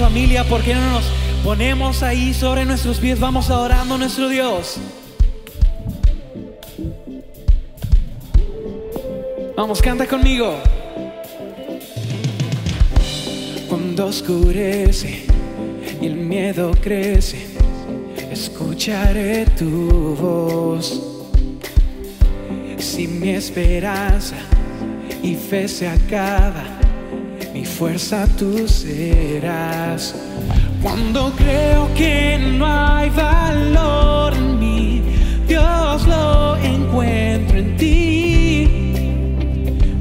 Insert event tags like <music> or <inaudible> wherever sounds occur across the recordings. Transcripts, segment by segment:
familia, ¿por qué no nos ponemos ahí sobre nuestros pies? Vamos adorando a nuestro Dios. Vamos, canta conmigo. Cuando oscurece y el miedo crece, escucharé tu voz. Si mi esperanza y fe se acaba, mi fuerza tú serás. Cuando creo que no hay valor en mí, Dios lo encuentro en ti.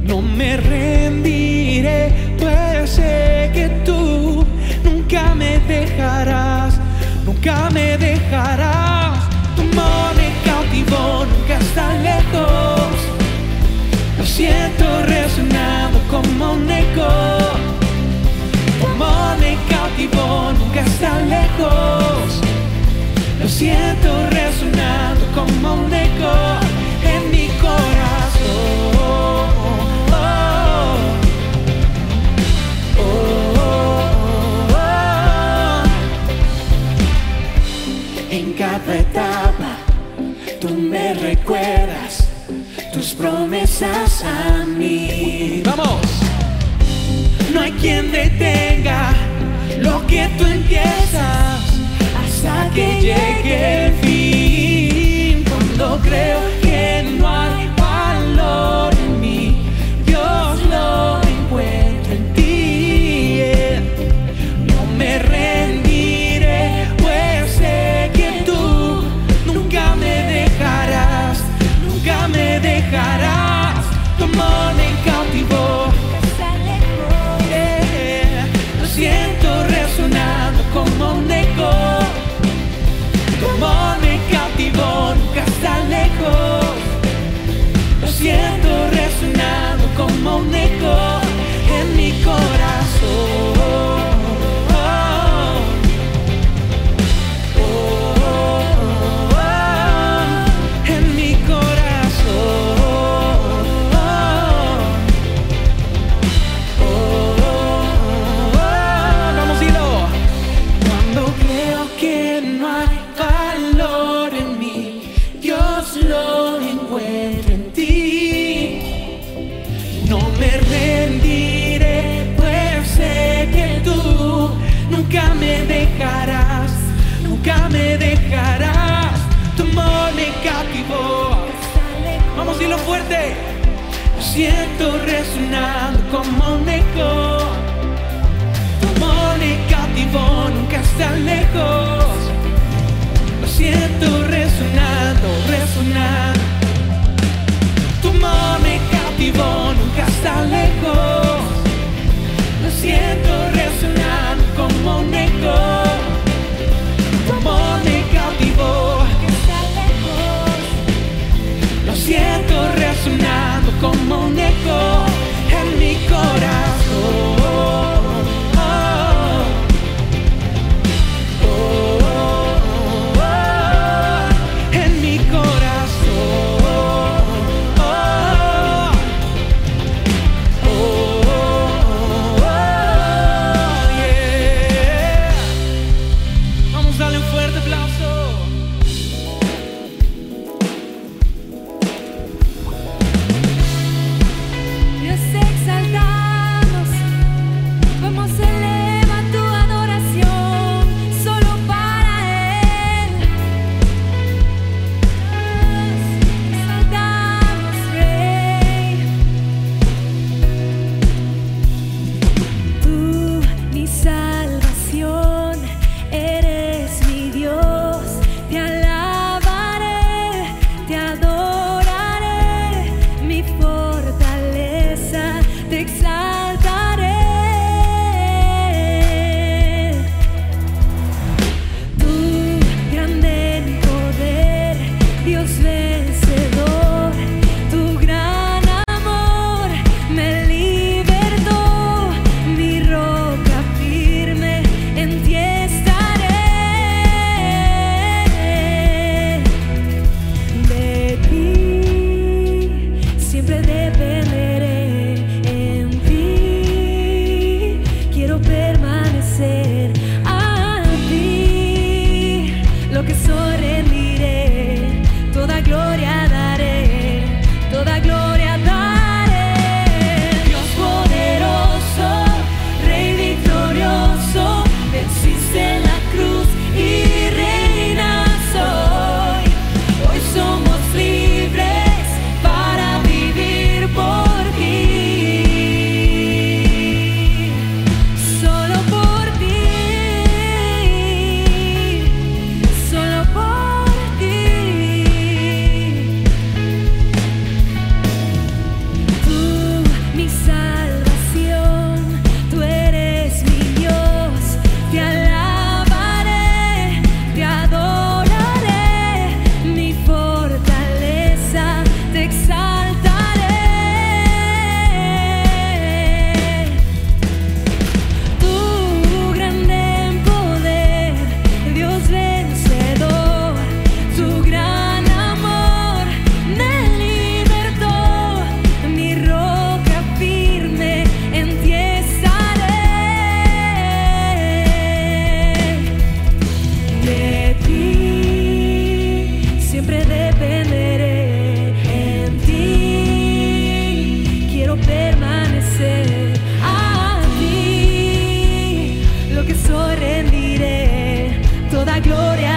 No me rendiré, pues sé que tú nunca me dejarás, nunca me dejarás. Tu amor me cautivó, nunca está lejos. Lo siento resonando como un eco. Nunca está lejos. Lo siento resonando como un eco en mi corazón. Oh, oh, oh. En cada etapa tú me recuerdas tus promesas a mí. Vamos. No hay quien detenga que tú empiezas hasta que llegue el fin. Cuando creo resonando como un eco. Tu amor me cautivó, nunca está lejos. Lo siento resonando, resonando. Tu amor me cautivó, nunca está lejos. Lo siento resonando como un eco. Tu amor me cautivó. Lo siento resonando como un eco gloria.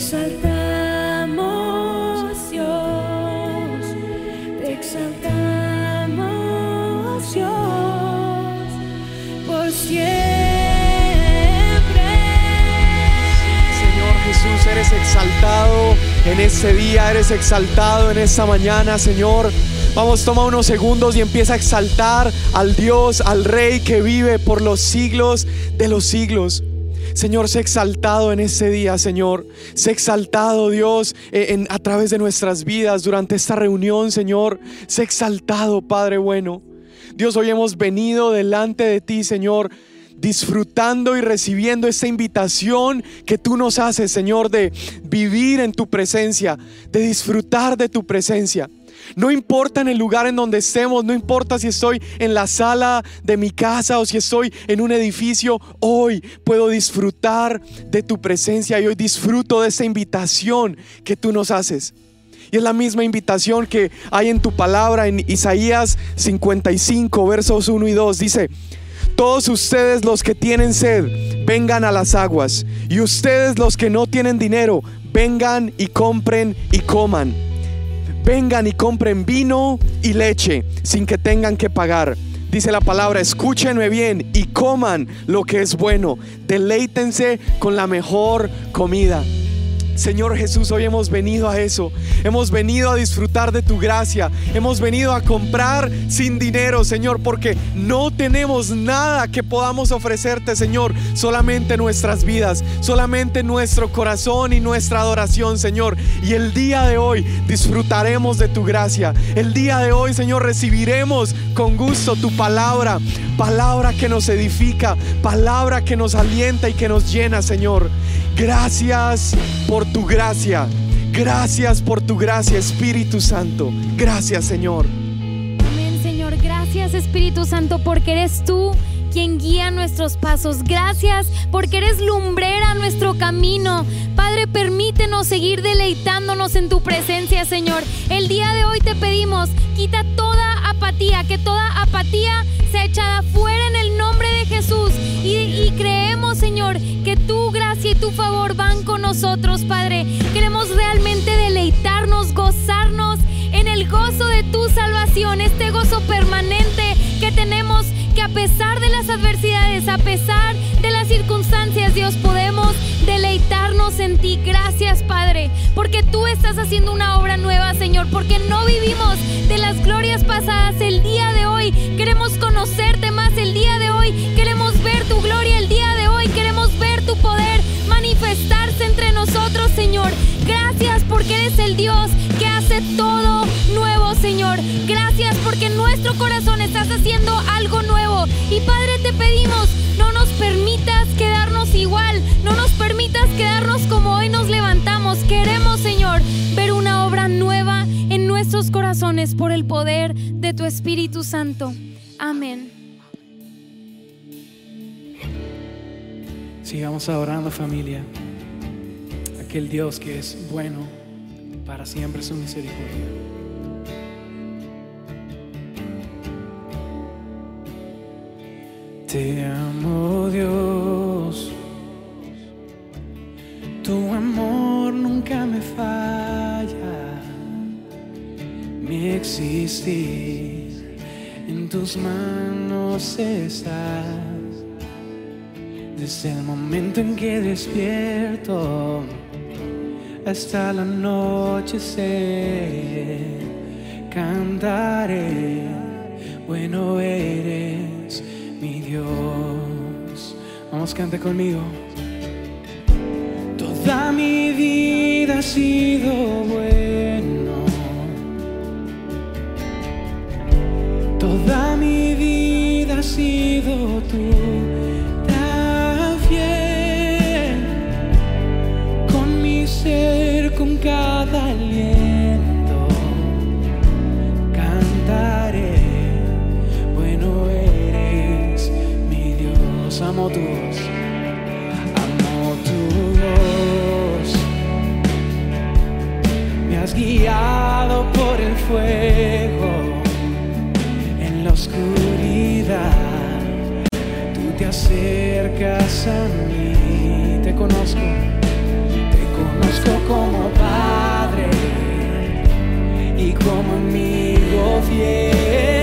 Exaltamos Dios, exaltamos Dios por siempre. Señor Jesús, eres exaltado en este día, eres exaltado en esta mañana, Señor. Vamos, toma unos segundos y empieza a exaltar al Dios, al Rey que vive por los siglos de los siglos. Señor, sé exaltado en este día, Señor. Sé exaltado, Dios, eh, en- a través de nuestras vidas durante esta reunión, Señor. Sé exaltado, Padre bueno. Dios, hoy hemos venido delante de ti, Señor, disfrutando y recibiendo esta invitación que tú nos haces, Señor, de vivir en tu presencia, de disfrutar de tu presencia. No importa en el lugar en donde estemos, no importa si estoy en la sala de mi casa o si estoy en un edificio, hoy puedo disfrutar de tu presencia y hoy disfruto de esta invitación que tú nos haces. Y es la misma invitación que hay en tu palabra en Isaías 55, versos 1 y 2. Dice, todos ustedes los que tienen sed, vengan a las aguas. Y ustedes los que no tienen dinero, vengan y compren y coman. Vengan y compren vino y leche sin que tengan que pagar. Dice la palabra, escúchenme bien y coman lo que es bueno. Deleítense con la mejor comida. Señor Jesús, hoy hemos venido a eso. Hemos venido a disfrutar de tu gracia. Hemos venido a comprar sin dinero, Señor, porque no tenemos nada que podamos ofrecerte, Señor. Solamente nuestras vidas, solamente nuestro corazón y nuestra adoración, Señor. Y el día de hoy disfrutaremos de tu gracia. El día de hoy, Señor, recibiremos con gusto tu palabra. Palabra que nos edifica, palabra que nos alienta y que nos llena, Señor. Gracias por tu gracia. Gracias por tu gracia, Espíritu Santo. Gracias, Señor. Amén, Señor. Gracias, Espíritu Santo, porque eres tú quien guía nuestros pasos. Gracias porque eres lumbrera nuestro camino. Padre, permítenos seguir deleitándonos en tu presencia, Señor. El día de hoy te pedimos, quita toda apatía, que toda apatía sea echada fuera en el nombre de Jesús. Y, y creemos, Señor, que tu gracia y tu favor van con nosotros, Padre. Queremos realmente deleitarnos, gozarnos en el gozo de tu salvación, este gozo permanente que tenemos porque a pesar de las adversidades, a pesar de las circunstancias, Dios, podemos deleitarnos en ti. Gracias, Padre, porque tú estás haciendo una obra nueva, Señor, porque no vivimos de las glorias pasadas el día de hoy. Queremos conocerte más el día de hoy. Queremos ver tu gloria el día de hoy. Queremos ver tu poder manifestarse entre nosotros, Señor. Gracias porque eres el Dios que hace todo nuevo, Señor. Gracias porque en nuestro corazón estás haciendo algo nuevo. Y Padre, te pedimos, no nos permitas quedarnos igual, no nos permitas quedarnos como hoy nos levantamos. Queremos, Señor, ver una obra nueva en nuestros corazones por el poder de tu Espíritu Santo. Amén. Sigamos adorando familia. Aquel Dios que es bueno para siempre su misericordia. Te amo Dios, tu amor nunca me falla, mi existir en tus manos estás. Desde el momento en que despierto hasta el anochecer, cantaré, bueno eres mi Dios. Vamos, cante conmigo. Toda mi vida ha sido bueno. Toda mi vida ha sido tú cada aliento. Cantaré, bueno eres mi Dios. Amo tu voz, amo tu voz. Me has guiado por el fuego en la oscuridad. Tú te acercas a mí, te conozco, conozco como padre y como amigo fiel.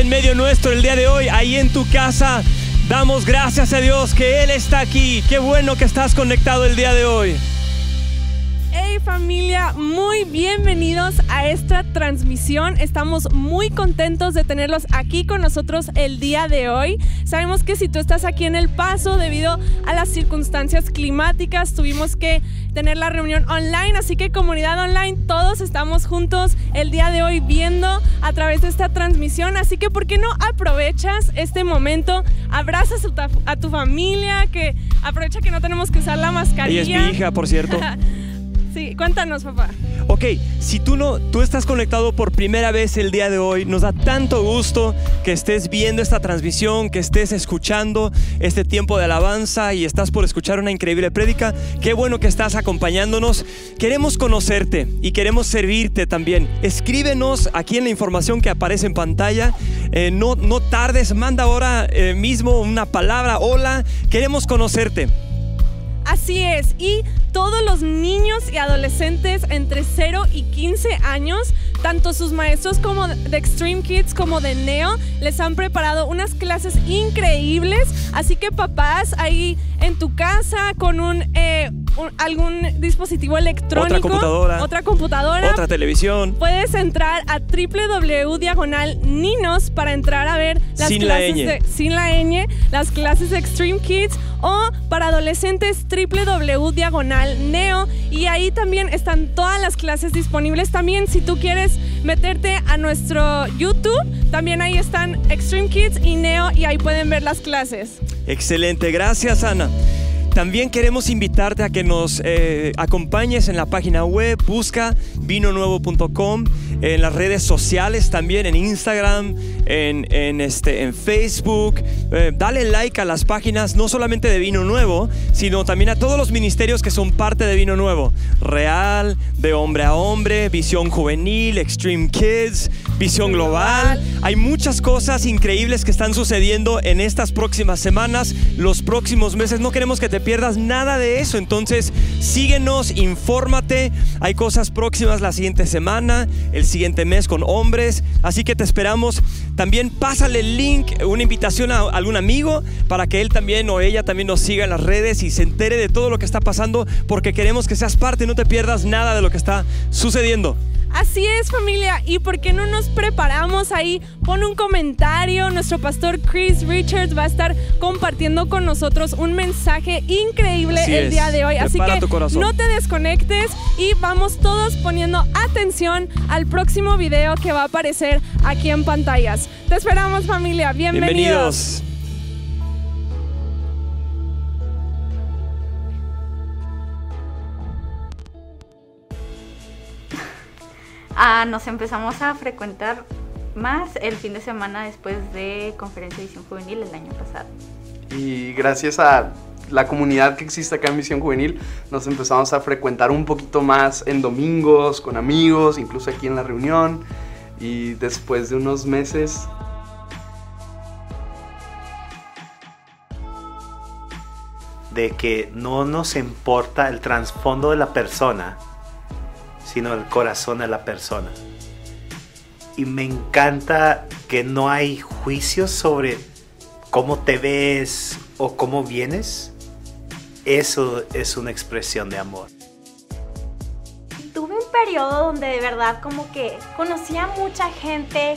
En medio nuestro el día de hoy, ahí en tu casa. Damos gracias a Dios que Él está aquí. Qué bueno que estás conectado el día de hoy. Familia, muy bienvenidos a esta transmisión. Estamos muy contentos de tenerlos aquí con nosotros el día de hoy. Sabemos que si tú estás aquí en El Paso debido a las circunstancias climáticas, tuvimos que tener la reunión online, así que comunidad online, todos estamos juntos el día de hoy viendo a través de esta transmisión, así que ¿por qué no aprovechas este momento? Abrazas a tu, familia, que aprovecha que no tenemos que usar la mascarilla. Ella es mi hija, por cierto. <laughs> Sí, cuéntanos, papá. Ok, si tú no, tú estás conectado por primera vez el día de hoy, nos da tanto gusto que estés viendo esta transmisión, que estés escuchando este tiempo de alabanza y estás por escuchar una increíble prédica. Qué bueno que estás acompañándonos. Queremos conocerte y queremos servirte también. Escríbenos aquí en la información que aparece en pantalla. Eh, no, no tardes, manda ahora eh, mismo una palabra. Hola, queremos conocerte. Así es, y todos los niños y adolescentes entre 0 y 15 años, tanto sus maestros como de Extreme Kids como de Neo, les han preparado unas clases increíbles. Así que papás, ahí en tu casa con un, eh, un- algún dispositivo electrónico, Otra computadora. otra computadora, Otra televisión. Puedes entrar a www diagonal ninos para entrar a ver las Sin la clases ñ. de sin la ñ, las clases de Extreme Kids o para adolescentes www diagonal neo y ahí también están todas las clases disponibles. También si tú quieres meterte a nuestro YouTube, también ahí están Extreme Kids y Neo y ahí pueden ver las clases. Excelente, gracias Ana. También queremos invitarte a que nos eh, acompañes en la página web, busca vinonuevo.com, en las redes sociales también, en Instagram, en, en, este, en Facebook. Eh, dale like a las páginas, no solamente de Vino Nuevo, sino también a todos los ministerios que son parte de Vino Nuevo. Real, de hombre a hombre, visión juvenil, Extreme Kids, visión global. Hay muchas cosas increíbles que están sucediendo en estas próximas semanas, los próximos meses. No queremos que te pierdas nada de eso. Entonces, síguenos, infórmate. Hay cosas próximas la siguiente semana, el siguiente mes con hombres. Así que te esperamos. También pásale el link, una invitación a algún amigo para que él también o ella también nos siga en las redes y se entere de todo lo que está pasando porque queremos que seas parte, no te pierdas nada de lo que está sucediendo. Así es familia, ¿y por qué no nos preparamos ahí? Pon un comentario, nuestro pastor Chris Richards va a estar compartiendo con nosotros un mensaje increíble Así el es. día de hoy, así Prepara que no te desconectes y vamos todos poniendo atención al próximo video que va a aparecer aquí en pantallas. Te esperamos familia, bienvenidos. Bienvenidos. Ah, nos empezamos a frecuentar más el fin de semana después de Conferencia de Visión Juvenil el año pasado. Y gracias a la comunidad que existe acá en Misión Juvenil, nos empezamos a frecuentar un poquito más en domingos, con amigos, incluso aquí en la reunión. Y después de unos meses de que no nos importa el trasfondo de la persona, sino el corazón de la persona. Y me encanta que no hay juicios sobre cómo te ves o cómo vienes. Eso es una expresión de amor. Tuve un periodo donde de verdad como que conocía mucha gente,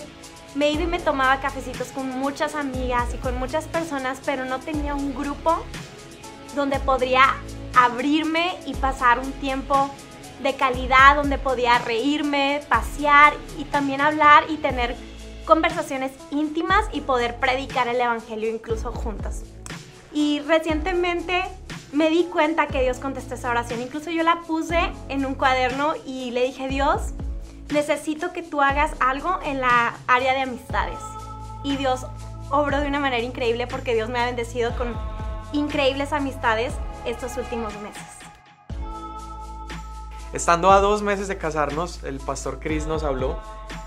me iba y me tomaba cafecitos con muchas amigas y con muchas personas, pero no tenía un grupo donde podría abrirme y pasar un tiempo de calidad, donde podía reírme, pasear y también hablar y tener conversaciones íntimas y poder predicar el Evangelio incluso juntos. Y recientemente me di cuenta que Dios contestó esa oración. Incluso yo la puse en un cuaderno y le dije, Dios, necesito que tú hagas algo en la área de amistades. Y Dios obró de una manera increíble porque Dios me ha bendecido con increíbles amistades estos últimos meses. Estando a dos meses de casarnos, el pastor Chris nos habló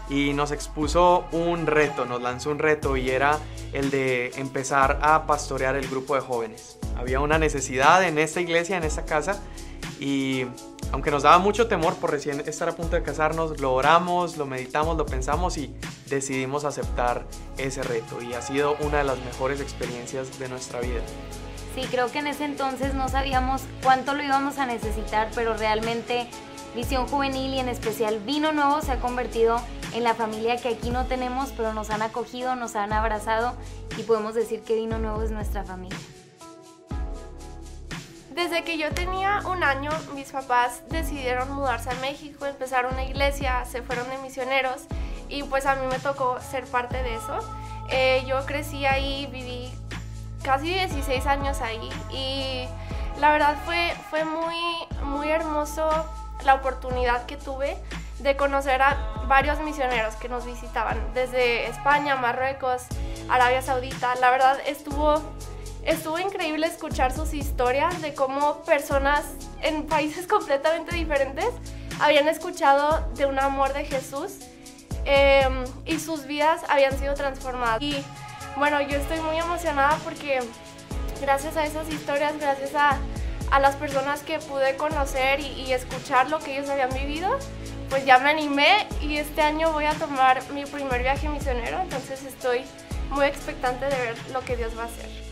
y nos expuso un reto, nos lanzó un reto y era el de empezar a pastorear el grupo de jóvenes. Había una necesidad en esta iglesia, en esta casa y aunque nos daba mucho temor por recién estar a punto de casarnos, lo oramos, lo meditamos, lo pensamos y decidimos aceptar ese reto y ha sido una de las mejores experiencias de nuestra vida. Sí, creo que en ese entonces no sabíamos cuánto lo íbamos a necesitar, pero realmente Visión Juvenil y en especial Vino Nuevo se ha convertido en la familia que aquí no tenemos, pero nos han acogido, nos han abrazado y podemos decir que Vino Nuevo es nuestra familia. Desde que yo tenía un año, mis papás decidieron mudarse a México, empezar una iglesia, se fueron de misioneros y pues a mí me tocó ser parte de eso. Eh, yo crecí ahí, viví casi 16 años ahí y la verdad fue, fue muy, muy hermoso la oportunidad que tuve de conocer a varios misioneros que nos visitaban desde España, Marruecos, Arabia Saudita. La verdad estuvo, estuvo increíble escuchar sus historias de cómo personas en <laughs> países completamente diferentes habían escuchado de un amor de Jesús em, y sus vidas habían sido transformadas. Y bueno, yo estoy muy emocionada porque gracias a esas historias, gracias a, las personas que pude conocer y escuchar lo que ellos habían vivido, pues ya me animé y este año voy a tomar mi primer viaje misionero, entonces estoy muy expectante de ver lo que Dios va a hacer. <laughs>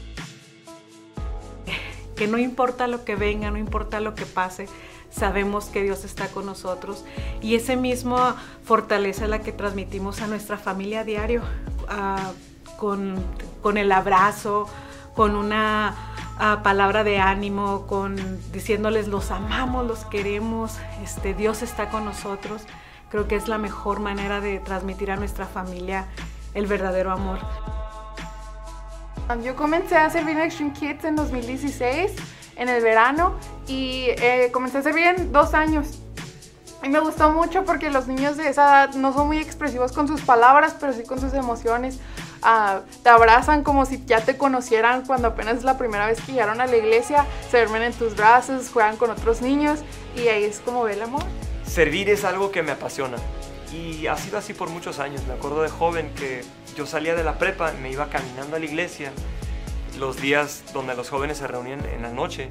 Que no importa lo que venga, no importa lo que pase, sabemos que Dios está con nosotros y ese mismo fortaleza la que transmitimos a nuestra familia a diario, con, con el abrazo, con una palabra de ánimo, con diciéndoles los amamos, los queremos, este, Dios está con nosotros. Creo que es la mejor manera de transmitir a nuestra familia el verdadero amor. Yo comencé a servir en Extreme Kids en 2016, en el verano, y eh, comencé a servir en dos años. Y me gustó mucho porque los niños de esa edad no son muy expresivos con sus palabras, pero sí con sus emociones. Te abrazan como si ya te conocieran cuando apenas es la primera vez que llegaron a la iglesia, se duermen en tus brazos, juegan con otros niños y ahí es como ve el amor. Servir es algo que me apasiona y ha sido así por muchos años. Me acuerdo de joven que yo salía de la prepa, me iba caminando a la iglesia los días donde los jóvenes se reunían en la noche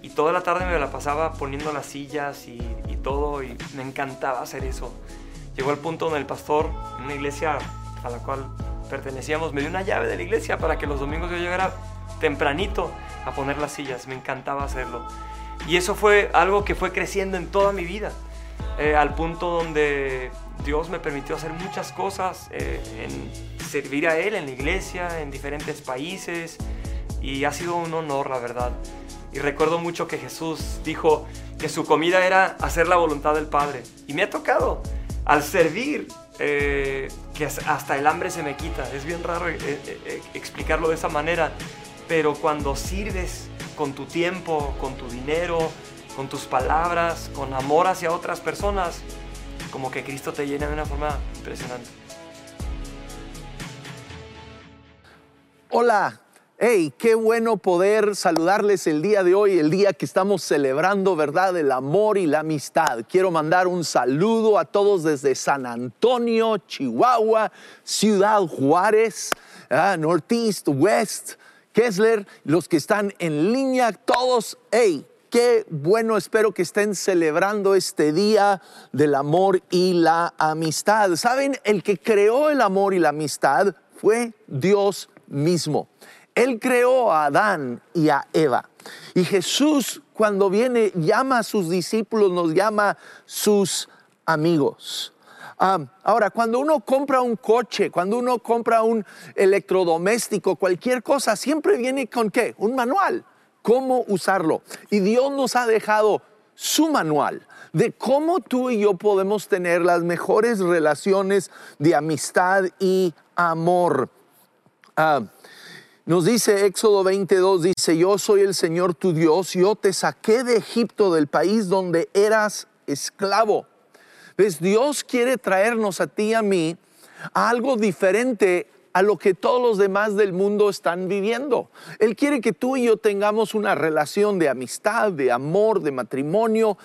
y toda la tarde me la pasaba poniendo las sillas y, y todo y me encantaba hacer eso. Llegó el punto donde el pastor, en una iglesia a la cual pertenecíamos, me dio una llave de la iglesia para que los domingos yo llegara tempranito a poner las sillas. Me encantaba hacerlo. Y eso fue algo que fue creciendo en toda mi vida, eh, al punto donde Dios me permitió hacer muchas cosas, eh, en servir a Él en la iglesia, en diferentes países, y ha sido un honor, la verdad. Y recuerdo mucho que Jesús dijo que su comida era hacer la voluntad del Padre. Y me ha tocado, al servir, eh, que hasta el hambre se me quita. Es bien raro eh, eh, explicarlo de esa manera, pero cuando sirves con tu tiempo, con tu dinero, con tus palabras, con amor hacia otras personas, como que Cristo te llena de una forma impresionante. Hola, Hey, qué bueno poder saludarles el día de hoy, el día que estamos celebrando, ¿verdad? El amor y la amistad. Quiero mandar un saludo a todos desde San Antonio, Chihuahua, Ciudad Juárez, ah, Northeast, West, Kessler, los que están en línea, todos. Hey, qué bueno, espero que estén celebrando este día del amor y la amistad. ¿Saben? El que creó el amor y la amistad fue Dios mismo. Él creó a Adán y a Eva. Y Jesús cuando viene llama a sus discípulos, nos llama sus amigos. Ah, ahora, cuando uno compra un coche, cuando uno compra un electrodoméstico, cualquier cosa, siempre viene con qué? Un manual, cómo usarlo. Y Dios nos ha dejado su manual de cómo tú y yo podemos tener las mejores relaciones de amistad y amor. Ah, nos dice Éxodo 22, dice, yo soy el Señor tu Dios, yo te saqué de Egipto, del país donde eras esclavo. ¿Ves? Dios quiere traernos a ti y a mí a algo diferente a lo que todos los demás del mundo están viviendo. Él quiere que tú y yo tengamos una relación de amistad, de amor, de matrimonio,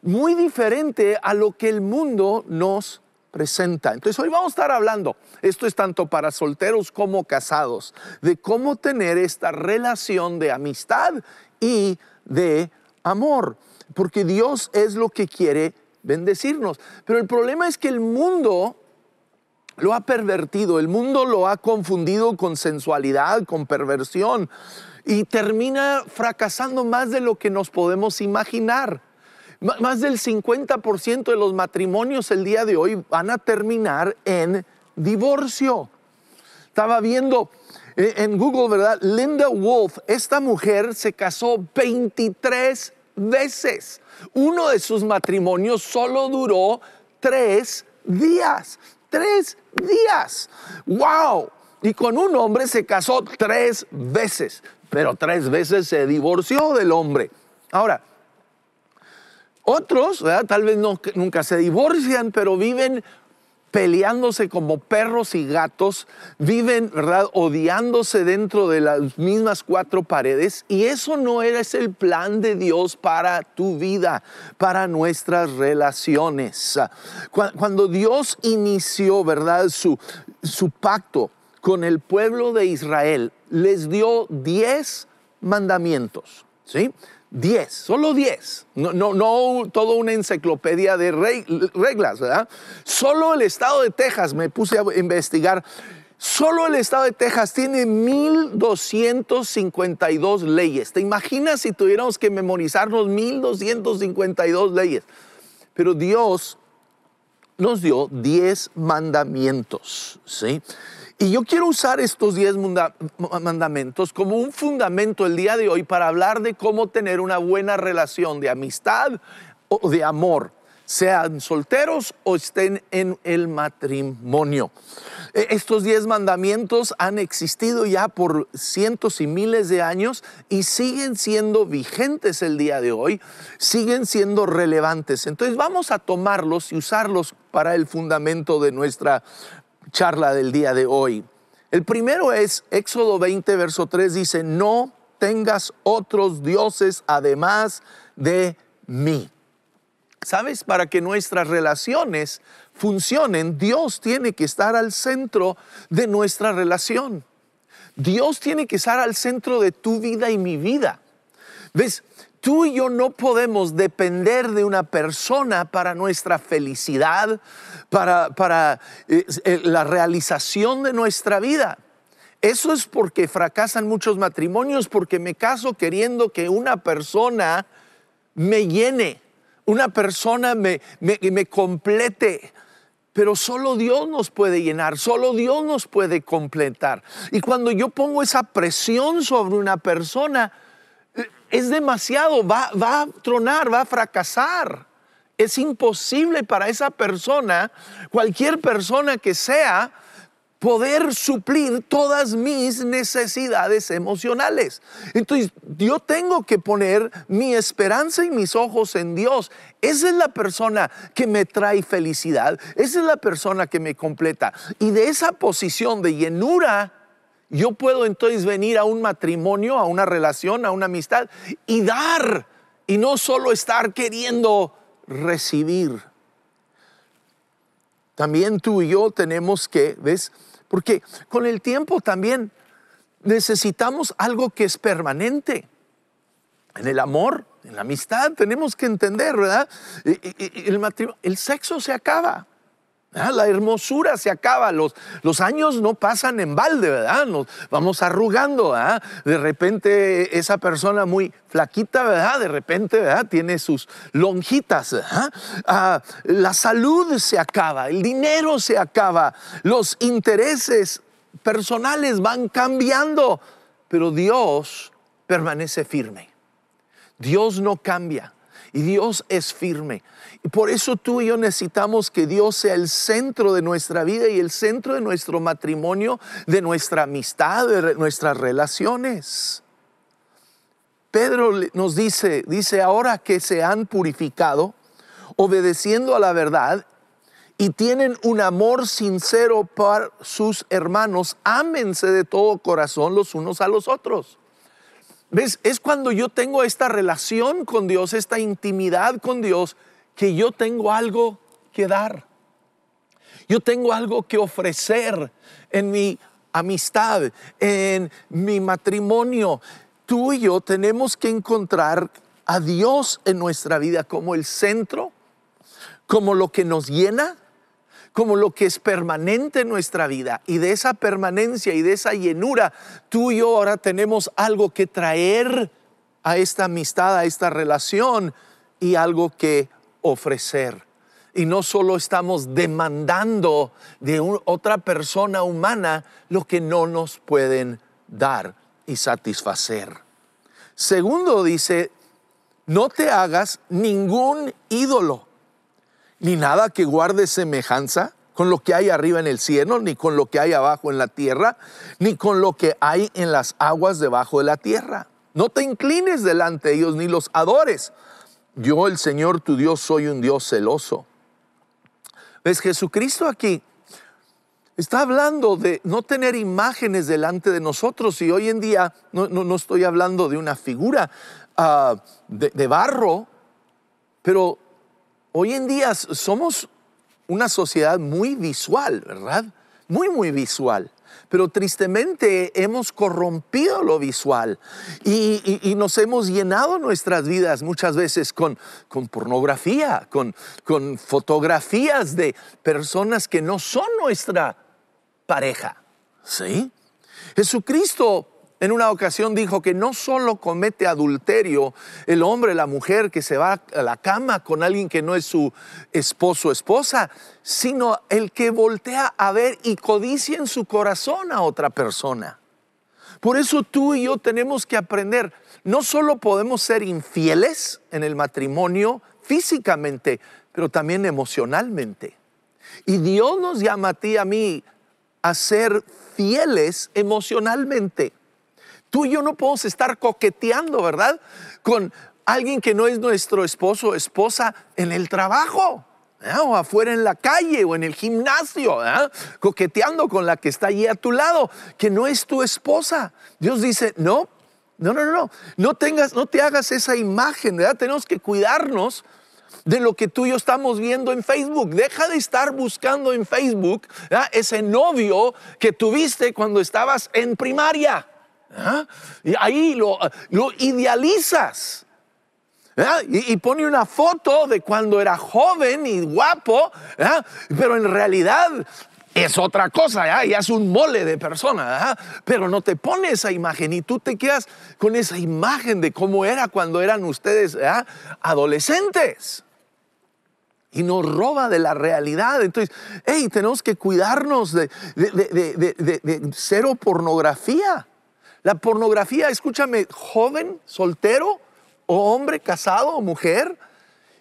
muy diferente a lo que el mundo nos presenta. Entonces hoy vamos a estar hablando, esto es tanto para solteros como casados, de cómo tener esta relación de amistad y de amor. porque Dios es lo que quiere bendecirnos. Pero el problema es que el mundo lo ha pervertido, el mundo lo ha confundido con sensualidad, con perversión y termina fracasando más de lo que nos podemos imaginar. Más del 50% de los matrimonios el día de hoy van a terminar en divorcio. Estaba viendo eh, en Google, ¿verdad? Linda Wolf, esta mujer se casó 23 veces. Uno de sus matrimonios solo duró tres días. Tres días. ¡Wow! Y con un hombre se casó tres veces, pero tres veces se divorció del hombre. Ahora, otros, ¿verdad? tal vez nunca se divorcian, pero viven peleándose como perros y gatos, viven, ¿verdad?, odiándose dentro de las mismas cuatro paredes. Y eso no ese el plan de Dios para tu vida, para nuestras relaciones. Cu- Cuando Dios inició, ¿verdad?, su, su pacto con el pueblo de Israel, les dio diez mandamientos, ¿sí? Diez, solo diez. No, no, no toda una enciclopedia de reg- reglas, ¿verdad? Solo el estado de Texas, me puse a investigar, solo el estado de Texas tiene 1252 leyes. ¿Te imaginas si tuviéramos que memorizarnos 1252 leyes? Pero Dios nos dio 10 mandamientos, ¿sí? Y yo quiero usar estos 10 manda- mandamentos como un fundamento el día de hoy para hablar de cómo tener una buena relación de amistad o de amor, sean solteros o estén en el matrimonio. Eh, Estos 10 mandamientos han existido ya por cientos y miles de años y siguen siendo vigentes el día de hoy, siguen siendo relevantes. Entonces vamos a tomarlos y usarlos para el fundamento de nuestra charla del día de hoy. El primero es Éxodo 20, verso 3, dice, no tengas otros dioses además de mí. ¿Sabes? Para que nuestras relaciones funcionen, Dios tiene que estar al centro de nuestra relación. Dios tiene que estar al centro de tu vida y mi vida. ¿Ves? Tú y yo no podemos depender de una persona para nuestra felicidad, para, para eh, eh, la realización de nuestra vida. Eso es porque fracasan muchos matrimonios, porque me caso queriendo que una persona me llene, una persona me, me, me complete. Pero solo Dios nos puede llenar, solo Dios nos puede completar. Y cuando yo pongo esa presión sobre una persona, es demasiado, va, va a tronar, va a fracasar. Es imposible para esa persona, cualquier persona que sea, poder suplir todas mis necesidades emocionales. Entonces, yo tengo que poner mi esperanza y mis ojos en Dios. Esa es la persona que me trae felicidad, esa es la persona que me completa. Y de esa posición de llenura, yo puedo entonces venir a un matrimonio, a una relación, a una amistad y dar, y no solo estar queriendo recibir. También tú y yo tenemos que, ¿ves? Porque con el tiempo también necesitamos algo que es permanente. En el amor, en la amistad, tenemos que entender, ¿verdad? El, matrimonio, el sexo se acaba. ¿Verdad? La hermosura se acaba, los, los años no pasan en balde, ¿verdad? Nos vamos arrugando. De repente esa persona muy flaquita, ¿verdad? De repente, ¿verdad? Tiene sus lonjitas. Ah, la salud se acaba, el dinero se acaba, los intereses personales van cambiando, pero Dios permanece firme. Dios no cambia y Dios es firme. Por eso tú y yo necesitamos que Dios sea el centro de nuestra vida y el centro de nuestro matrimonio, de nuestra amistad, de nuestras relaciones. Pedro nos dice, dice, ahora que se han purificado, obedeciendo a la verdad y tienen un amor sincero para sus hermanos, ámense de todo corazón los unos a los otros. ¿Ves? Es cuando yo tengo esta relación con Dios, esta intimidad con Dios, que yo tengo algo que dar. Yo tengo algo que ofrecer en mi amistad, en mi matrimonio. Tú y yo tenemos que encontrar a Dios en nuestra vida como el centro, como lo que nos llena, como lo que es permanente en nuestra vida. Y de esa permanencia y de esa llenura, tú y yo ahora tenemos algo que traer a esta amistad, a esta relación y algo que ofrecer. Y no solo estamos demandando de otra persona humana lo que no nos pueden dar y satisfacer. Segundo dice, no te hagas ningún ídolo, ni nada que guarde semejanza con lo que hay arriba en el cielo, ni con lo que hay abajo en la tierra, ni con lo que hay en las aguas debajo de la tierra. No te inclines delante de ellos ni los adores. Yo, el Señor tu Dios, soy un Dios celoso. ¿Ves? Jesucristo aquí está hablando de no tener imágenes delante de nosotros y hoy en día no, estoy hablando de una figura ah, de barro, pero hoy en día somos una sociedad muy visual, ¿verdad? Muy, muy visual pero tristemente hemos corrompido lo visual y, nos hemos llenado nuestras vidas muchas veces con, pornografía, con, con fotografías de personas que no son nuestra pareja. ¿Sí? Jesucristo en una ocasión dijo que no solo comete adulterio el hombre, la mujer que se va a la cama con alguien que no es su esposo o esposa, sino el que voltea a ver y codicia en su corazón a otra persona. Por eso tú y yo tenemos que aprender, no solo podemos ser infieles en el matrimonio físicamente, pero también emocionalmente. Y Dios nos llama a ti y a mí a ser fieles emocionalmente. Tú y yo no podemos estar coqueteando, ¿verdad? Con alguien que no es nuestro esposo o esposa en el trabajo. o afuera en la calle o en el gimnasio, coqueteando con la que está allí a tu lado, que no es tu esposa. Dios dice, no, no, no, no, no tengas, no te hagas esa imagen, ¿verdad? Tenemos que cuidarnos de lo que tú y yo estamos viendo en Facebook. Deja de estar buscando en Facebook ese novio que tuviste cuando estabas en primaria. Y ahí lo, idealizas. Y, pone una foto de cuando era joven y guapo, pero en realidad es otra cosa, ya es un mole de persona, pero no te pone esa imagen y tú te quedas con esa imagen de cómo era cuando eran ustedes adolescentes. Y nos roba de la realidad. Entonces, hey, tenemos que cuidarnos de, de, de cero pornografía. La pornografía, escúchame, joven, soltero, o hombre casado o mujer,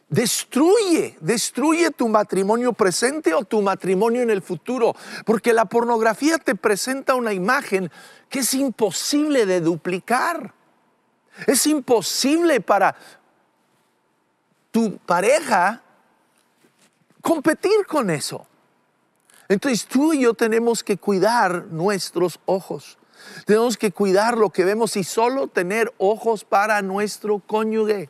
destruye, destruye tu matrimonio presente o tu matrimonio en el futuro, porque la pornografía te presenta una imagen que es imposible de duplicar. Es imposible para tu pareja competir con eso. Entonces tú y yo tenemos que cuidar nuestros ojos. Tenemos que cuidar lo que vemos y solo tener ojos para nuestro cónyuge.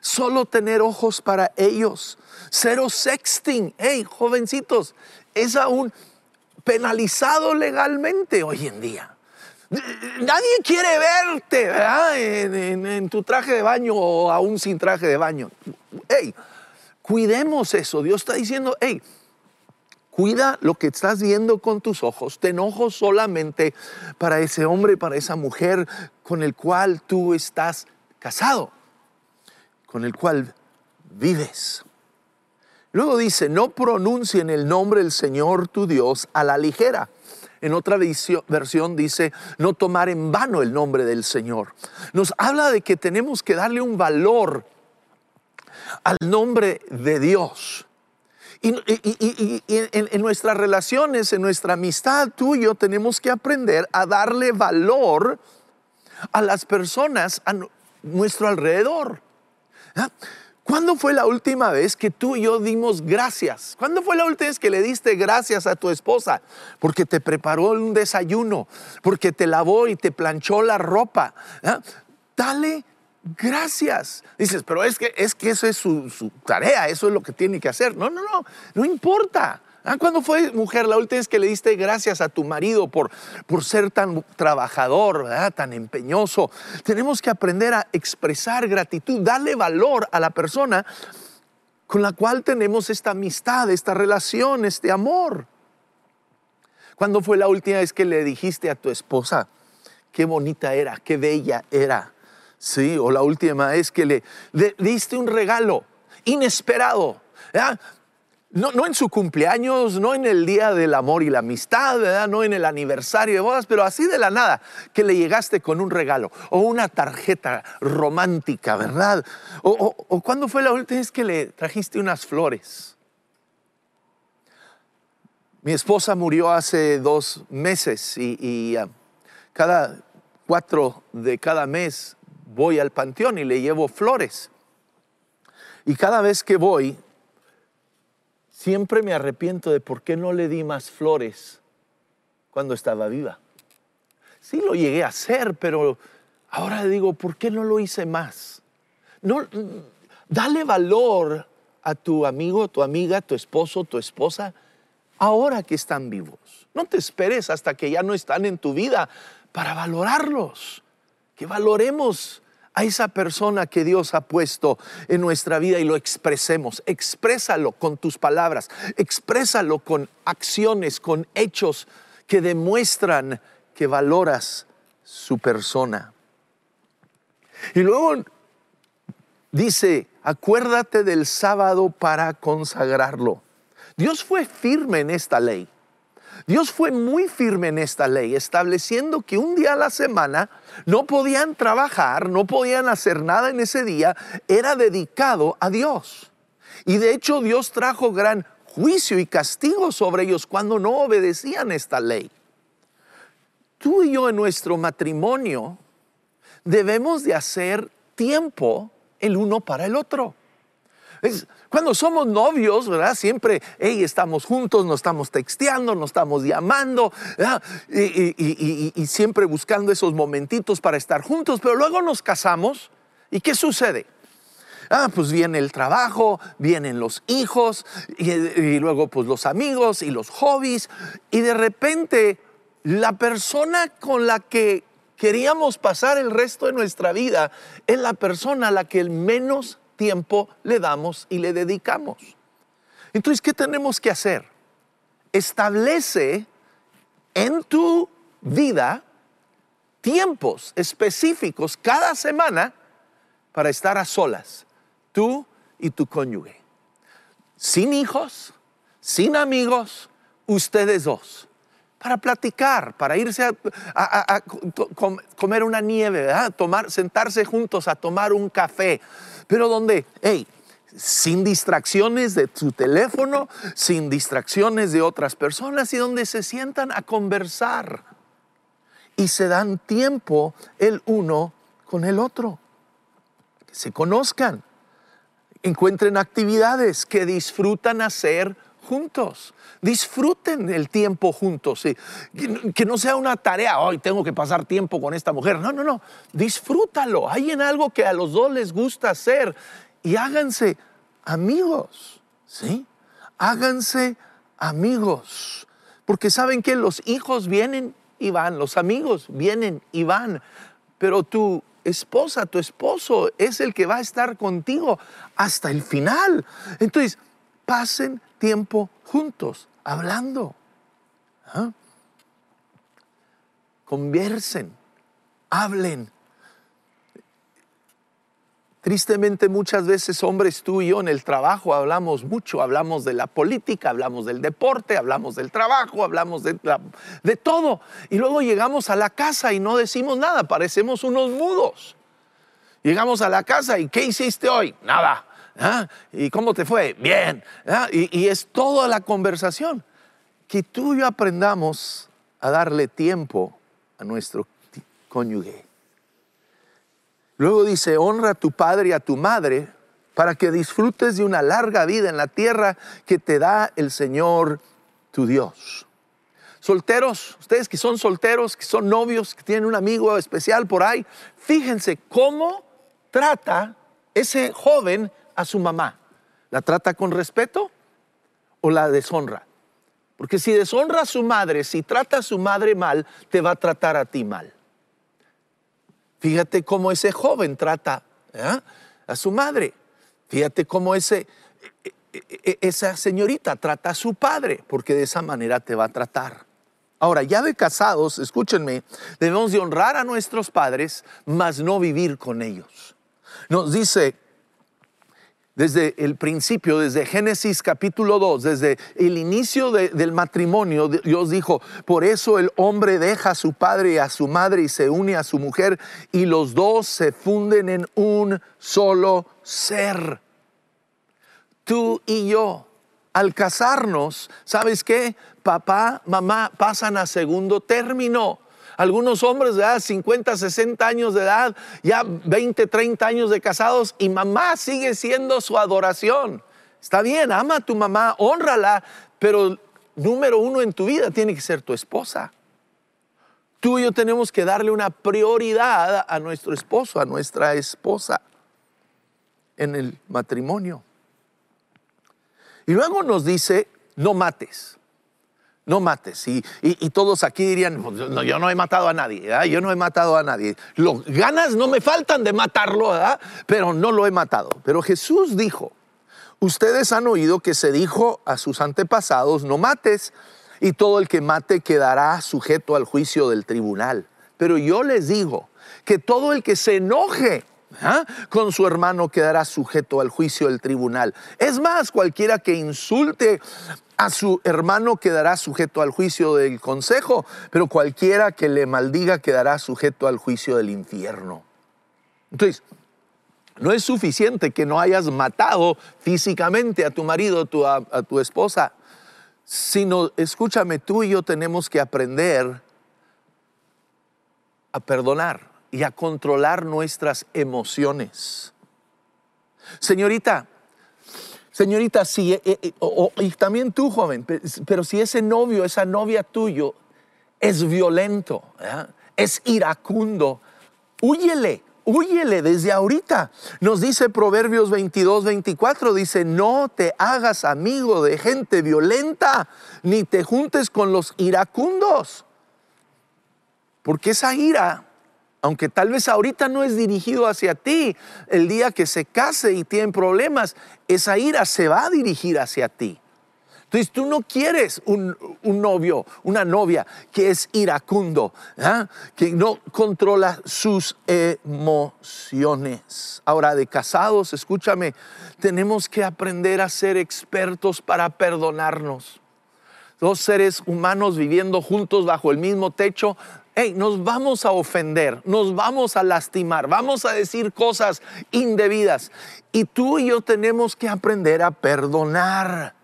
Solo tener ojos para ellos. Cero sexting. Hey, jovencitos, es aún penalizado legalmente hoy en día. Nadie quiere verte en, en, tu traje de baño o aún sin traje de baño. Hey, cuidemos eso. Dios está diciendo, hey, Cuida lo que estás viendo con tus ojos. Ten ojos solamente para ese hombre, para esa mujer con el cual tú estás casado, con el cual vives. Luego dice, no pronuncien el nombre del Señor tu Dios a la ligera. En otra versión dice, no tomar en vano el nombre del Señor. Nos habla de que tenemos que darle un valor al nombre de Dios. Y, en, nuestras relaciones, en nuestra amistad, tú y yo tenemos que aprender a darle valor a las personas a nuestro alrededor. ¿Ah? ¿Cuándo fue la última vez que tú y yo dimos gracias? ¿Cuándo fue la última vez que le diste gracias a tu esposa? Porque te preparó un desayuno, porque te lavó y te planchó la ropa. ¿Ah? Dale gracias. Dices, pero es que, es que eso es su, tarea, eso es lo que tiene que hacer. No, no, no, no importa. Ah, ¿Cuándo fue, mujer, la última vez que le diste gracias a tu marido por, por ser tan trabajador, tan empeñoso? Tenemos que aprender a expresar gratitud, darle valor a la persona con la cual tenemos esta amistad, esta relación, este amor. ¿Cuándo fue la última vez que le dijiste a tu esposa qué bonita era, qué bella era? Sí, o la última vez que le, diste un regalo inesperado. No, no, en su cumpleaños, no en el día del amor y la amistad, no en el aniversario de bodas, pero así de la nada, que le llegaste con un regalo o una tarjeta romántica, ¿verdad? O, o, fue la última vez que le trajiste unas flores. Mi esposa murió hace dos meses y, uh, cada cuatro de cada mes voy al panteón y le llevo flores. Y cada vez que voy, siempre me arrepiento de por qué no le di más flores cuando estaba viva. Sí lo llegué a hacer, pero ahora digo, ¿por qué no lo hice más? No, dale valor a tu amigo, tu amiga, tu esposo, tu esposa, ahora que están vivos. No te esperes hasta que ya no están en tu vida para valorarlos. Que valoremos a esa persona que Dios ha puesto en nuestra vida y lo expresemos. Exprésalo con tus palabras, exprésalo con acciones, con hechos que demuestran que valoras su persona. Y luego dice, acuérdate del sábado para consagrarlo. Dios fue firme en esta ley. Dios fue muy firme en esta ley, estableciendo que un día a la semana no podían trabajar, no podían hacer nada en ese día, era dedicado a Dios. Y de hecho Dios trajo gran juicio y castigo sobre ellos cuando no obedecían esta ley. Tú y yo en nuestro matrimonio debemos de hacer tiempo el uno para el otro. Es, cuando somos novios, ¿verdad? Siempre, hey, estamos juntos, nos estamos texteando, nos estamos llamando, y, siempre buscando esos momentitos para estar juntos, pero luego nos casamos, ¿y qué sucede? Ah, pues viene el trabajo, vienen los hijos, y, luego pues los amigos y los hobbies, y de repente la persona con la que queríamos pasar el resto de nuestra vida es la persona a la que el menos tiempo le damos y le dedicamos. Entonces, ¿qué tenemos que hacer? Establece en tu vida tiempos específicos cada semana para estar a solas, tú y tu cónyuge. Sin hijos, sin amigos, ustedes dos para platicar, para irse a, comer una nieve, ¿verdad? Tomar, sentarse juntos a tomar un café, pero donde, hey, sin distracciones de su teléfono, sin distracciones de otras personas y donde se sientan a conversar. Y se dan tiempo el uno con el otro, que se conozcan, encuentren actividades que disfrutan hacer juntos. Disfruten el tiempo juntos. Que no sea una tarea, hoy tengo que pasar tiempo con esta mujer. No, no, no. Disfrútalo. Hay en algo que a los dos les gusta hacer y háganse amigos. ¿Sí? Háganse amigos. Porque saben que los hijos vienen y van, los amigos vienen y van, pero tu esposa, tu esposo es el que va a estar contigo hasta el final. Entonces, pasen tiempo juntos, hablando. ¿Ah? Conversen, hablen. Tristemente muchas veces hombres tú y yo en el trabajo hablamos mucho, hablamos de la política, hablamos del deporte, hablamos del trabajo, hablamos de, de todo. Y luego llegamos a la casa y no decimos nada, parecemos unos mudos. Llegamos a la casa y ¿qué hiciste hoy? Nada. ¿Ah? ¿Y cómo te fue? Bien. ¿Ah? Y, y, es toda la conversación. Que tú y yo aprendamos a darle tiempo a nuestro cónyuge. Luego dice, honra a tu padre y a tu madre para que disfrutes de una larga vida en la tierra que te da el Señor tu Dios. Solteros, ustedes que son solteros, que son novios, que tienen un amigo especial por ahí, fíjense cómo trata ese joven a su mamá? ¿La trata con respeto o la deshonra? Porque si deshonra a su madre, si trata a su madre mal, te va a tratar a ti mal. Fíjate cómo ese joven trata ¿eh? a su madre. Fíjate cómo ese, e, e, e, esa señorita trata a su padre, porque de esa manera te va a tratar. Ahora, ya de casados, escúchenme, debemos de honrar a nuestros padres, mas no vivir con ellos. Nos dice desde el principio, desde Génesis capítulo 2, desde el inicio del matrimonio, Dios dijo, por eso el hombre deja a su padre y a su madre y se une a su mujer y los dos se funden en un solo ser. Tú y yo, al casarnos, ¿sabes qué? Papá, mamá pasan a segundo término. Algunos hombres de edad 50, 60 años de edad, ya 20, 30 años de casados y mamá sigue siendo su adoración. Está bien, ama a tu mamá, honrala, pero número uno en tu vida tiene que ser tu esposa. Tú y yo tenemos que darle una prioridad a nuestro esposo, a nuestra esposa en el matrimonio. Y luego nos dice, no mates no mates. Y, todos aquí dirían, no, yo no he matado a nadie, yo no he matado a nadie. Los ganas no me faltan de matarlo, pero no lo he matado. Pero Jesús dijo, ustedes han oído que se dijo a sus antepasados, no mates, y todo el que mate quedará sujeto al juicio del tribunal. Pero yo les digo que todo el que se enoje con su hermano quedará sujeto al juicio del tribunal. Es más, cualquiera que insulte a su hermano quedará sujeto al juicio del consejo, pero cualquiera que le maldiga quedará sujeto al juicio del infierno. Entonces, no es suficiente que no hayas matado físicamente a tu marido, a, a tu esposa, sino, escúchame, tú y yo tenemos que aprender a perdonar y a controlar nuestras emociones. Señorita, Señorita, si, eh, eh, y también tú, joven, pero si ese novio, esa novia tuyo es violento, es iracundo, huyele, huyele desde ahorita. Nos dice Proverbios 22, 24, dice, no te hagas amigo de gente violenta, ni te juntes con los iracundos, porque esa ira aunque tal vez ahorita no es dirigido hacia ti, el día que se case y tienen problemas, esa ira se va a dirigir hacia ti. Entonces tú no quieres un, novio, una novia que es iracundo, ¿ah? que no controla sus emociones. Ahora, de casados, escúchame, tenemos que aprender a ser expertos para perdonarnos. Dos seres humanos viviendo juntos bajo el mismo techo hey, nos vamos a ofender, nos vamos a lastimar, vamos a decir cosas indebidas. Y tú y yo tenemos que aprender a perdonar.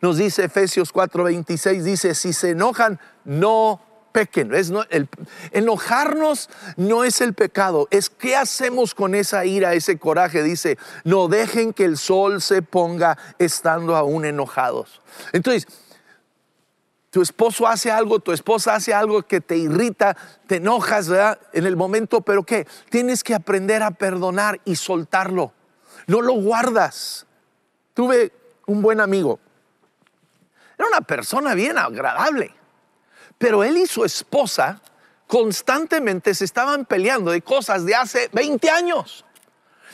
Nos dice Efesios 4:26, dice, si se enojan, no pequen. Es el, enojarnos no es el pecado, es qué hacemos con esa ira, ese coraje. Dice, no dejen que el sol se ponga estando aún enojados. Entonces, tu esposo hace algo, tu esposa hace algo que te irrita, te enojas ¿verdad? en el momento, pero ¿qué? Tienes que aprender a perdonar y soltarlo. No lo guardas. Tuve un buen amigo. Era una persona bien agradable, pero él y su esposa constantemente se estaban peleando de cosas de hace 20 años.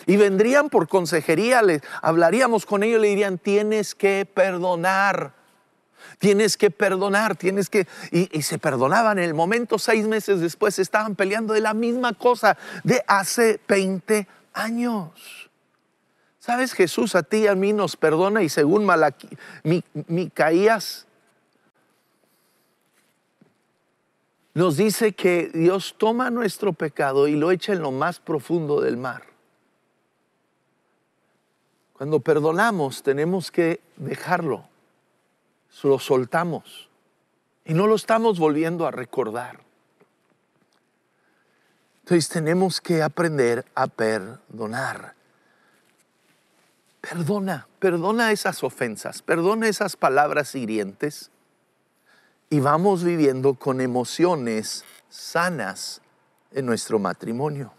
Y vendrían por consejería, le hablaríamos con ellos le dirían, tienes que perdonar tienes que perdonar, tienes que... Y, se perdonaban en el momento, seis meses después estaban peleando de la misma cosa de hace 20 años. ¿Sabes? Jesús a ti y a mí nos perdona y según Malaquí, Micaías nos dice que Dios toma nuestro pecado y lo echa en lo más profundo del mar. Cuando perdonamos tenemos que dejarlo lo soltamos y no lo estamos volviendo a recordar. Entonces tenemos que aprender a perdonar. Perdona, perdona esas ofensas, perdona esas palabras hirientes y vamos viviendo con emociones sanas en nuestro matrimonio.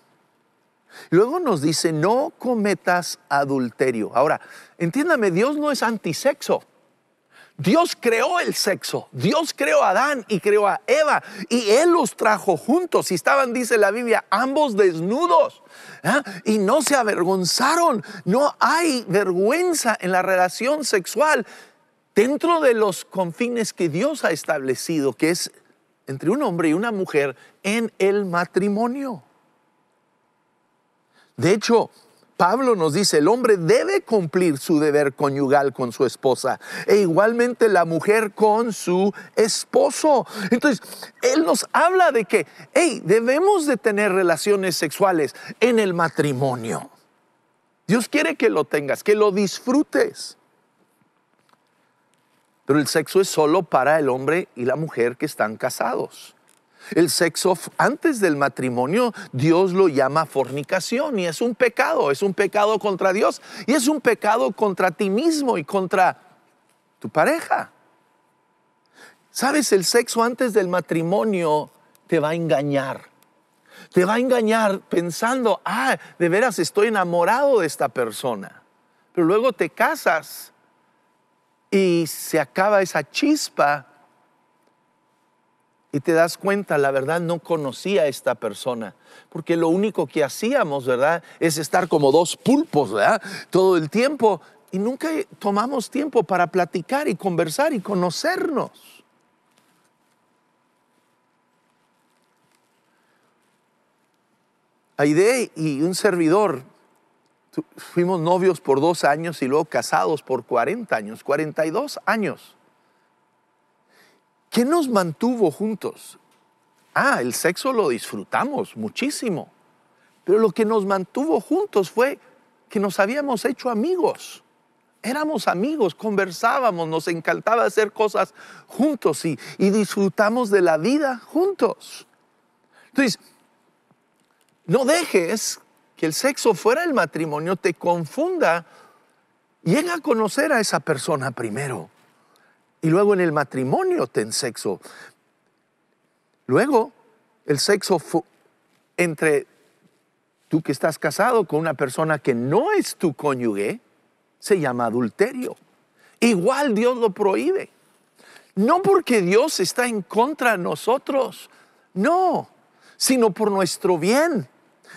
Luego nos dice, no cometas adulterio. Ahora, entiéndame, Dios no es antisexo. Dios creó el sexo, Dios creó a Adán y creó a Eva y Él los trajo juntos y estaban, dice la Biblia, ambos desnudos ¿ah? y no se avergonzaron. No hay vergüenza en la relación sexual dentro de los confines que Dios ha establecido, que es entre un hombre y una mujer en el matrimonio. De hecho, Pablo nos dice, el hombre debe cumplir su deber conyugal con su esposa e igualmente la mujer con su esposo. Entonces, él nos habla de que, hey, debemos de tener relaciones sexuales en el matrimonio. Dios quiere que lo tengas, que lo disfrutes. Pero el sexo es solo para el hombre y la mujer que están casados. El sexo antes del matrimonio, Dios lo llama fornicación y es un pecado, es un pecado contra Dios y es un pecado contra ti mismo y contra tu pareja. Sabes, el sexo antes del matrimonio te va a engañar. Te va a engañar pensando, ah, de veras estoy enamorado de esta persona. Pero luego te casas y se acaba esa chispa y te das cuenta, la verdad no conocía a esta persona, porque lo único que hacíamos, ¿verdad? Es estar como dos pulpos, ¿verdad? Todo el tiempo y nunca tomamos tiempo para platicar y conversar y conocernos. Aide y un servidor fuimos novios por dos años y luego casados por 40 años, 42 años. ¿Qué nos mantuvo juntos? Ah, el sexo lo disfrutamos muchísimo, pero lo que nos mantuvo juntos fue que nos habíamos hecho amigos. Éramos amigos, conversábamos, nos encantaba hacer cosas juntos y, disfrutamos de la vida juntos. Entonces, no dejes que el sexo fuera del matrimonio te confunda. Llega a conocer a esa persona primero y luego en el matrimonio ten sexo. Luego, el sexo entre tú que estás casado con una persona que no es tu cónyuge, se llama adulterio. Igual Dios lo prohíbe. No porque Dios está en contra de nosotros, no, sino por nuestro bien.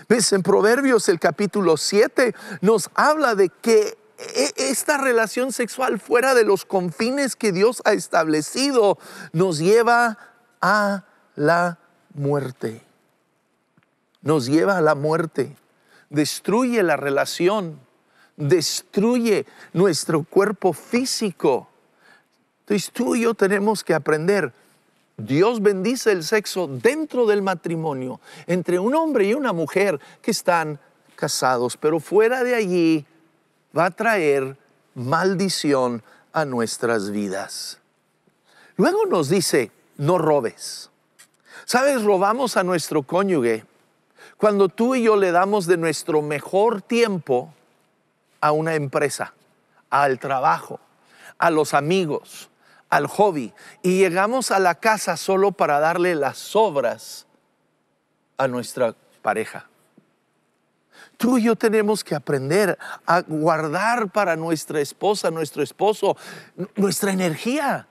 ¿Ves? En Proverbios el capítulo 7 nos habla de que esta relación sexual fuera de los confines que Dios ha establecido nos lleva a la muerte. Nos lleva a la muerte. Destruye la relación. Destruye nuestro cuerpo físico. Entonces tú y yo tenemos que aprender. Dios bendice el sexo dentro del matrimonio entre un hombre y una mujer que están casados, pero fuera de allí va a traer maldición a nuestras vidas. Luego nos dice, no robes. ¿Sabes? Robamos a nuestro cónyuge cuando tú y yo le damos de nuestro mejor tiempo a una empresa, al trabajo, a los amigos, al hobby, y llegamos a la casa solo para darle las sobras a nuestra pareja. Tú y yo tenemos que aprender a guardar para nuestra esposa, nuestro esposo, nuestra energía,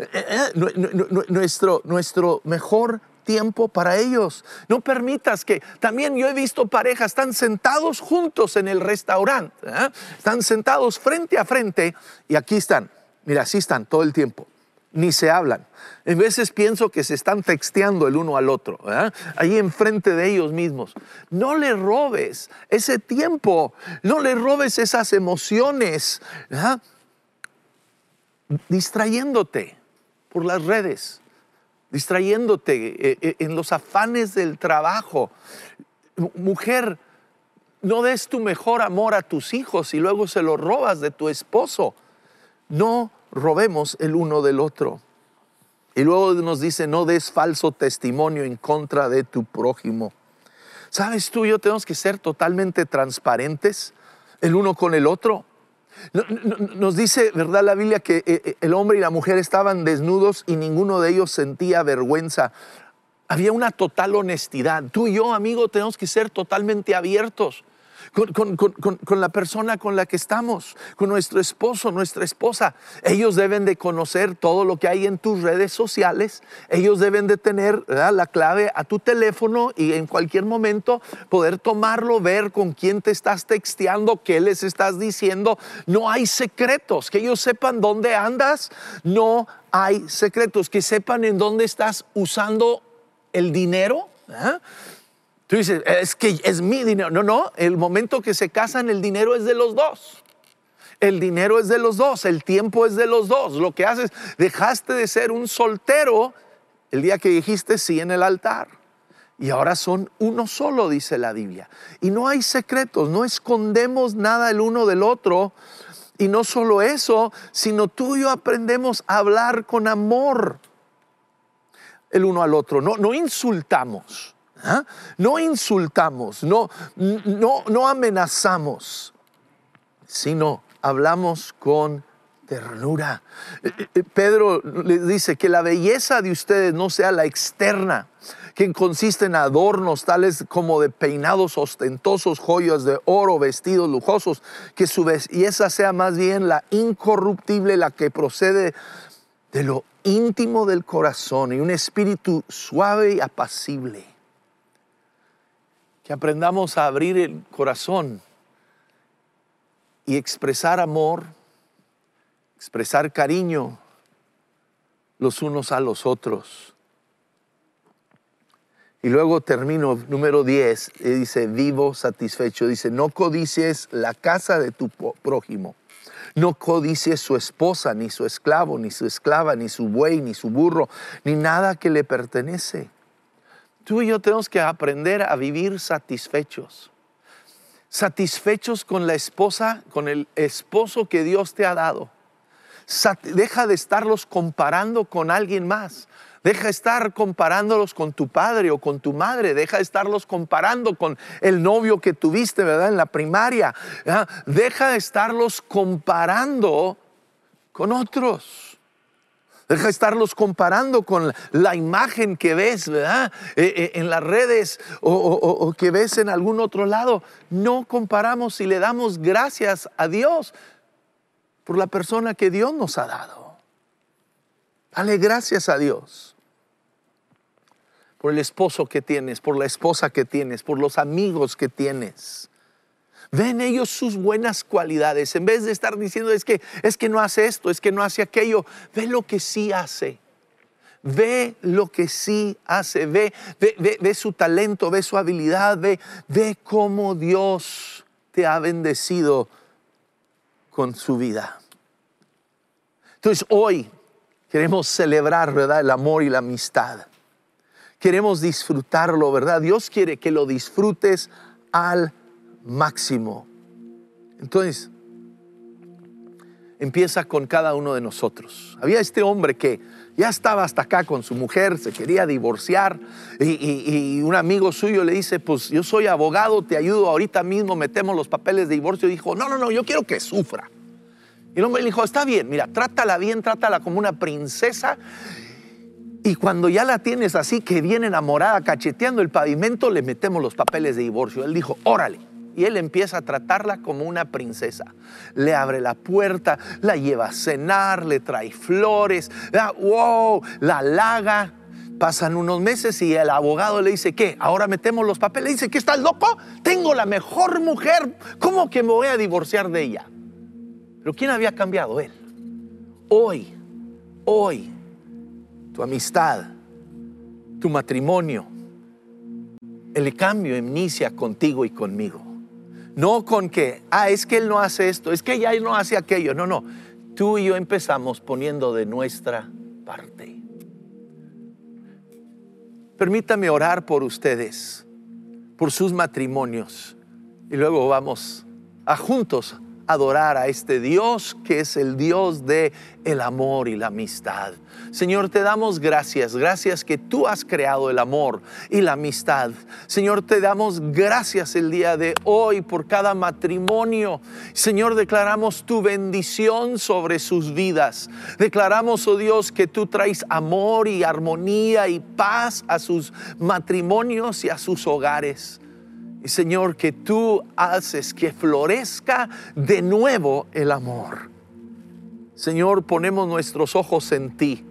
eh, eh, nuestro, nuestro mejor tiempo para ellos. No permitas que también yo he visto parejas, están sentados juntos en el restaurante, ¿eh? están sentados frente a frente y aquí están, mira, así están todo el tiempo ni se hablan. En veces pienso que se están texteando el uno al otro, ahí enfrente de ellos mismos. No le robes ese tiempo, no le robes esas emociones, distrayéndote por las redes, distrayéndote eh, eh, en los afanes del trabajo. Mujer, no des tu mejor amor a tus hijos y luego se lo robas de tu esposo. No robemos el uno del otro. Y luego nos dice, no des falso testimonio en contra de tu prójimo. ¿Sabes tú y yo tenemos que ser totalmente transparentes el uno con el otro? Nos dice, ¿verdad, la Biblia que eh, eh, el hombre y la mujer estaban desnudos y ninguno de ellos sentía vergüenza? Había una total honestidad. Tú y yo, amigo, tenemos que ser totalmente abiertos. Con, la persona con la que estamos, con nuestro esposo, nuestra esposa. Ellos deben de conocer todo lo que hay en tus redes sociales. Ellos deben de tener la clave a tu teléfono y en cualquier momento poder tomarlo, ver con quién te estás texteando, qué les estás diciendo. No hay secretos, que ellos sepan dónde andas. No hay secretos, que sepan en dónde estás usando el dinero. Tú dices, es que es mi dinero. No, no, el momento que se casan, el dinero es de los dos. El dinero es de los dos, el tiempo es de los dos. Lo que haces, dejaste de ser un soltero el día que dijiste sí en el altar. Y ahora son uno solo, dice la Biblia. Y no hay secretos, no escondemos nada el uno del otro. Y no solo eso, sino tú y yo aprendemos a hablar con amor el uno al otro. No, no insultamos. ¿Ah? No insultamos, no, no, no amenazamos, sino hablamos con ternura. Eh, eh, Pedro les dice que la belleza de ustedes no sea la externa, que consiste en adornos tales como de peinados ostentosos, joyas de oro, vestidos lujosos, que su belleza sea más bien la incorruptible, la que procede de lo íntimo del corazón y un espíritu suave y apacible. Que aprendamos a abrir el corazón y expresar amor, expresar cariño los unos a los otros. Y luego termino, número 10, y dice, vivo satisfecho. Dice, no codicies la casa de tu prójimo. No codicies su esposa, ni su esclavo, ni su esclava, ni su buey, ni su burro, ni nada que le pertenece. Tú y yo tenemos que aprender a vivir satisfechos. Satisfechos con la esposa, con el esposo que Dios te ha dado. Deja de estarlos comparando con alguien más. Deja de estar comparándolos con tu padre o con tu madre. Deja de estarlos comparando con el novio que tuviste, ¿verdad? En la primaria. ¿verdad? Deja de estarlos comparando con otros. Deja de estarlos comparando con la imagen que ves, ¿verdad? Eh, eh, en las redes o, o- que ves en algún otro lado. No comparamos y le damos gracias a Dios por la persona que Dios nos ha dado. Dale gracias a Dios por el esposo que tienes, por la esposa que tienes, por los amigos que tienes. Ve en ellos sus buenas cualidades. En vez de estar diciendo es que, es que no hace esto, es que no hace aquello, ve lo que sí hace. Ve lo que sí hace, ve, ve, ve- ve su talento, ve su habilidad, ve, ve cómo Dios te ha bendecido con su vida. Entonces hoy queremos celebrar, ¿verdad? El amor y la amistad. Queremos disfrutarlo, ¿verdad? Dios quiere que lo disfrutes al máximo. Entonces, empieza con cada uno de nosotros. Había este hombre que ya estaba hasta acá con su mujer, se quería divorciar y, un amigo suyo le dice, pues yo soy abogado, te ayudo ahorita mismo, metemos los papeles de divorcio. Y dijo, no, no, no, yo quiero que sufra. Y el hombre le dijo, está bien, mira, trátala bien, trátala como una princesa. Y cuando ya la tienes así, que viene enamorada, cacheteando el pavimento, le metemos los papeles de divorcio. Él dijo, órale. Y él empieza a tratarla como una princesa. Le abre la puerta, la lleva a cenar, le trae flores, ah, wow, la halaga. Pasan unos meses y el abogado le dice, ¿qué? Ahora metemos los papeles. Le dice, ¿qué estás loco? Tengo la mejor mujer. ¿Cómo que me voy a divorciar de ella? Pero ¿quién había cambiado? Él. Hoy, hoy, tu amistad, tu matrimonio, el cambio inicia contigo y conmigo. No con que, ah, es que él no hace esto, es que ella no hace aquello. No, no. Tú y yo empezamos poniendo de nuestra parte. Permítame orar por ustedes, por sus matrimonios. Y luego vamos a juntos adorar a este Dios que es el Dios de el amor y la amistad. Señor, te damos gracias, gracias que tú has creado el amor y la amistad. Señor, te damos gracias el día de hoy por cada matrimonio. Señor, declaramos tu bendición sobre sus vidas. Declaramos, oh Dios, que tú traes amor y armonía y paz a sus matrimonios y a sus hogares. Y Señor, que tú haces que florezca de nuevo el amor. Señor, ponemos nuestros ojos en ti.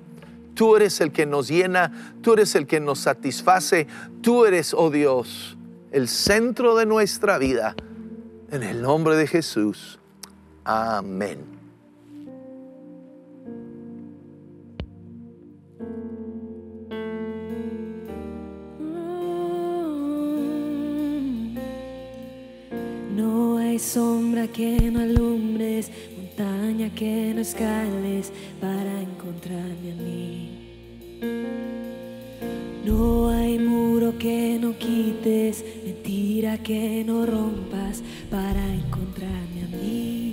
Tú eres el que nos llena, tú eres el que nos satisface, tú eres, oh Dios, el centro de nuestra vida. En el nombre de Jesús. Amén. Que no alumbres, montaña que no escales para encontrarme a mí. No hay muro que no quites, mentira que no rompas para encontrarme a mí.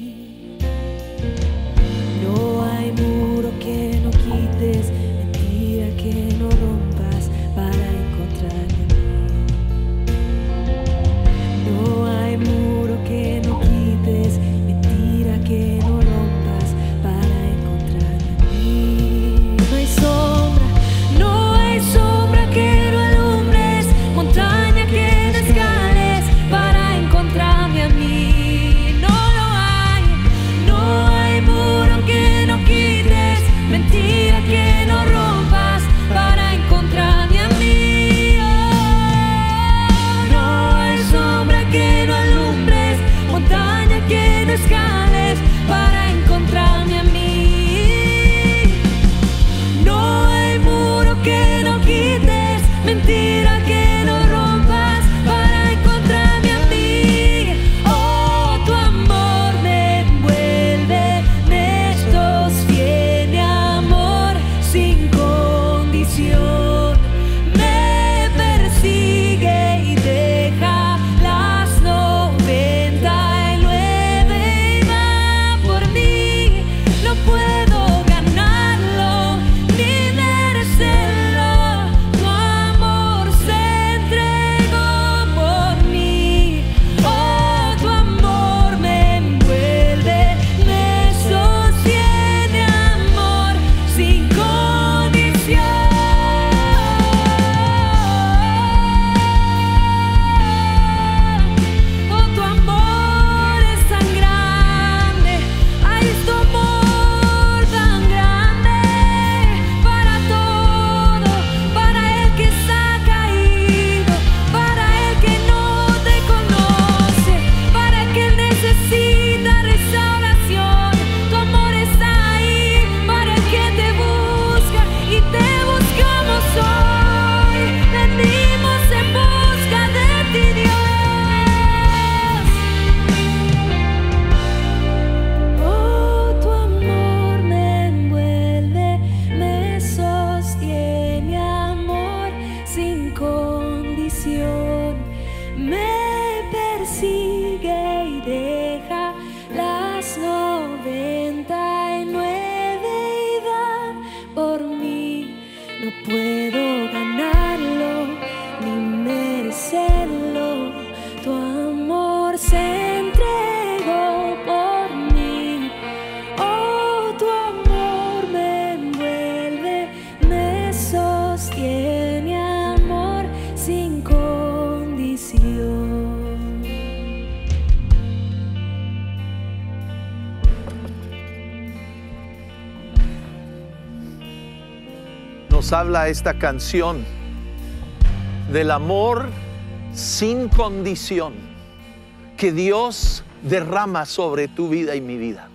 Nos habla esta canción del amor sin condición que Dios derrama sobre tu vida y mi vida.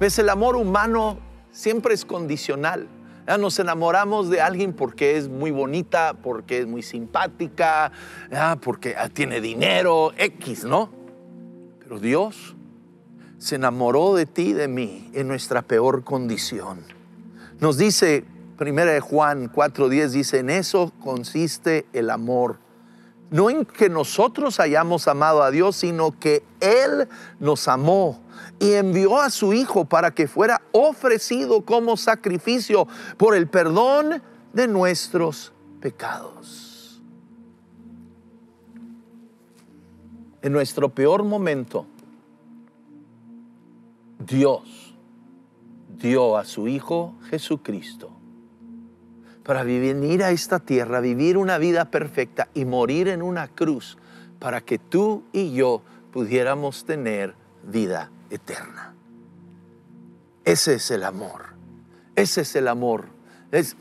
Ves, el amor humano siempre es condicional. Ya Nos enamoramos de alguien porque es muy bonita, porque es muy simpática, porque ah, tiene dinero, X, ¿no? Pero Dios se enamoró de ti y de mí en nuestra peor condición. Nos dice, primera de Juan 4:10 dice, en eso consiste el amor. No en que nosotros hayamos amado a Dios, sino que Él nos amó y envió a su Hijo para que fuera ofrecido como sacrificio por el perdón de nuestros pecados. En nuestro peor momento, Dios dio a su Hijo Jesucristo para venir a esta tierra, vivir una vida perfecta y morir en una cruz para que tú y yo pudiéramos tener vida eterna. Ese es el amor. Ese es el amor. Es-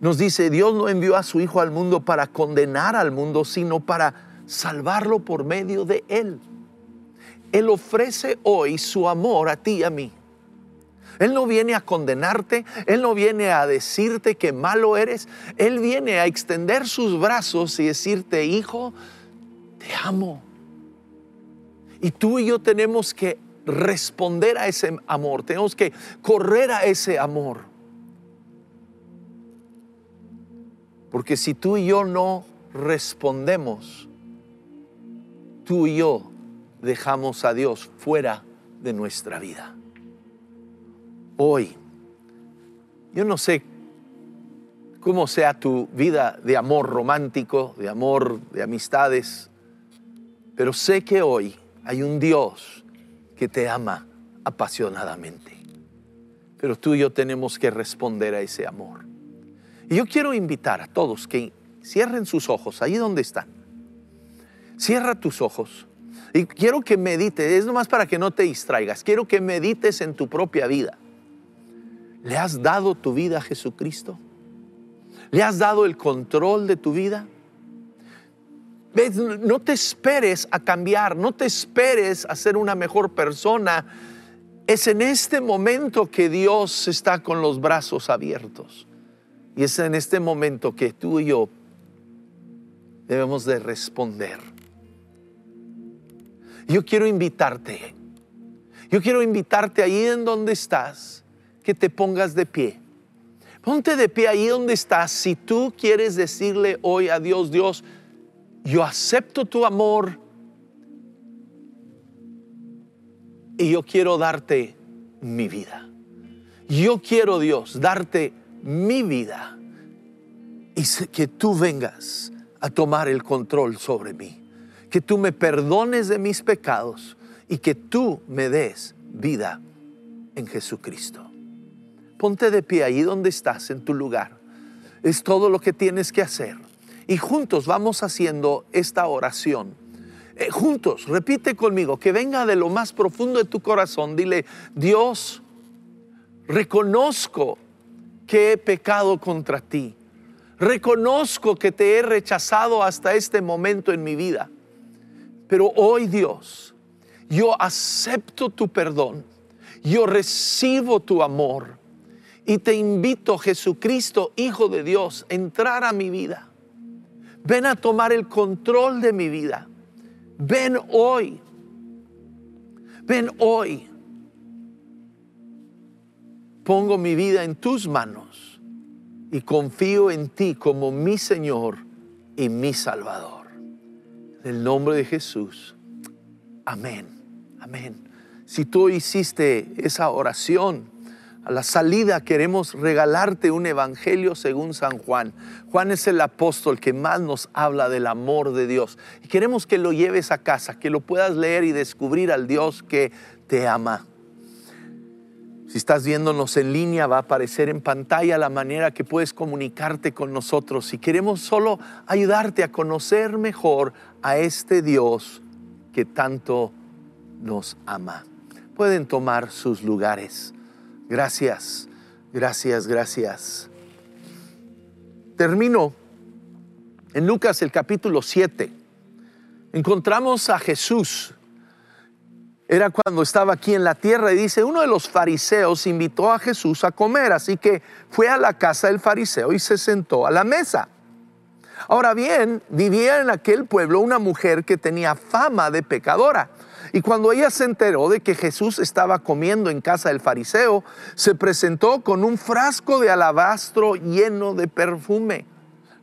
nos dice, Dios no envió a su Hijo al mundo para condenar al mundo, sino para salvarlo por medio de Él. Él ofrece hoy su amor a ti y a mí. Él no viene a condenarte, Él no viene a decirte que malo eres, Él viene a extender sus brazos y decirte, hijo, te amo. Y tú y yo tenemos que responder a ese amor, tenemos que correr a ese amor. Porque si tú y yo no respondemos, tú y yo dejamos a Dios fuera de nuestra vida. Hoy, yo no sé cómo sea tu vida de amor romántico, de amor de amistades, pero sé que hoy hay un Dios que te ama apasionadamente. Pero tú y yo tenemos que responder a ese amor. Y yo quiero invitar a todos que cierren sus ojos ahí donde están. Cierra tus ojos. Y quiero que medites, es nomás para que no te distraigas. Quiero que medites en tu propia vida. ¿Le has dado tu vida a Jesucristo? ¿Le has dado el control de tu vida? No te esperes a cambiar, no te esperes a ser una mejor persona. Es en este momento que Dios está con los brazos abiertos. Y es en este momento que tú y yo debemos de responder. Yo quiero invitarte, yo quiero invitarte ahí en donde estás, que te pongas de pie. Ponte de pie ahí donde estás si tú quieres decirle hoy a Dios, Dios, yo acepto tu amor y yo quiero darte mi vida. Yo quiero, Dios, darte mi vida y que tú vengas a tomar el control sobre mí. Que tú me perdones de mis pecados y que tú me des vida en Jesucristo. Ponte de pie ahí donde estás, en tu lugar. Es todo lo que tienes que hacer. Y juntos vamos haciendo esta oración. Eh, juntos, repite conmigo, que venga de lo más profundo de tu corazón. Dile, Dios, reconozco que he pecado contra ti. Reconozco que te he rechazado hasta este momento en mi vida. Pero hoy, Dios, yo acepto tu perdón. Yo recibo tu amor. Y te invito, Jesucristo, Hijo de Dios, a entrar a mi vida. Ven a tomar el control de mi vida. Ven hoy. Ven hoy. Pongo mi vida en tus manos y confío en ti como mi Señor y mi Salvador. En el nombre de Jesús. Amén. Amén. Si tú hiciste esa oración, a la salida queremos regalarte un evangelio según San Juan. Juan es el apóstol que más nos habla del amor de Dios. Y queremos que lo lleves a casa, que lo puedas leer y descubrir al Dios que te ama. Si estás viéndonos en línea, va a aparecer en pantalla la manera que puedes comunicarte con nosotros. Y queremos solo ayudarte a conocer mejor a este Dios que tanto nos ama. Pueden tomar sus lugares. Gracias, gracias, gracias. Termino en Lucas el capítulo 7. Encontramos a Jesús. Era cuando estaba aquí en la tierra y dice, uno de los fariseos invitó a Jesús a comer, así que fue a la casa del fariseo y se sentó a la mesa. Ahora bien, vivía en aquel pueblo una mujer que tenía fama de pecadora. Y cuando ella se enteró de que Jesús estaba comiendo en casa del fariseo, se presentó con un frasco de alabastro lleno de perfume.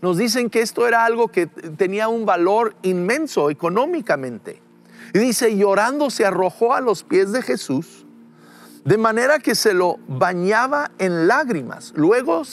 Nos dicen que esto era algo que tenía un valor inmenso económicamente. Y dice, llorando se arrojó a los pies de Jesús, de manera que se lo bañaba en lágrimas. Luego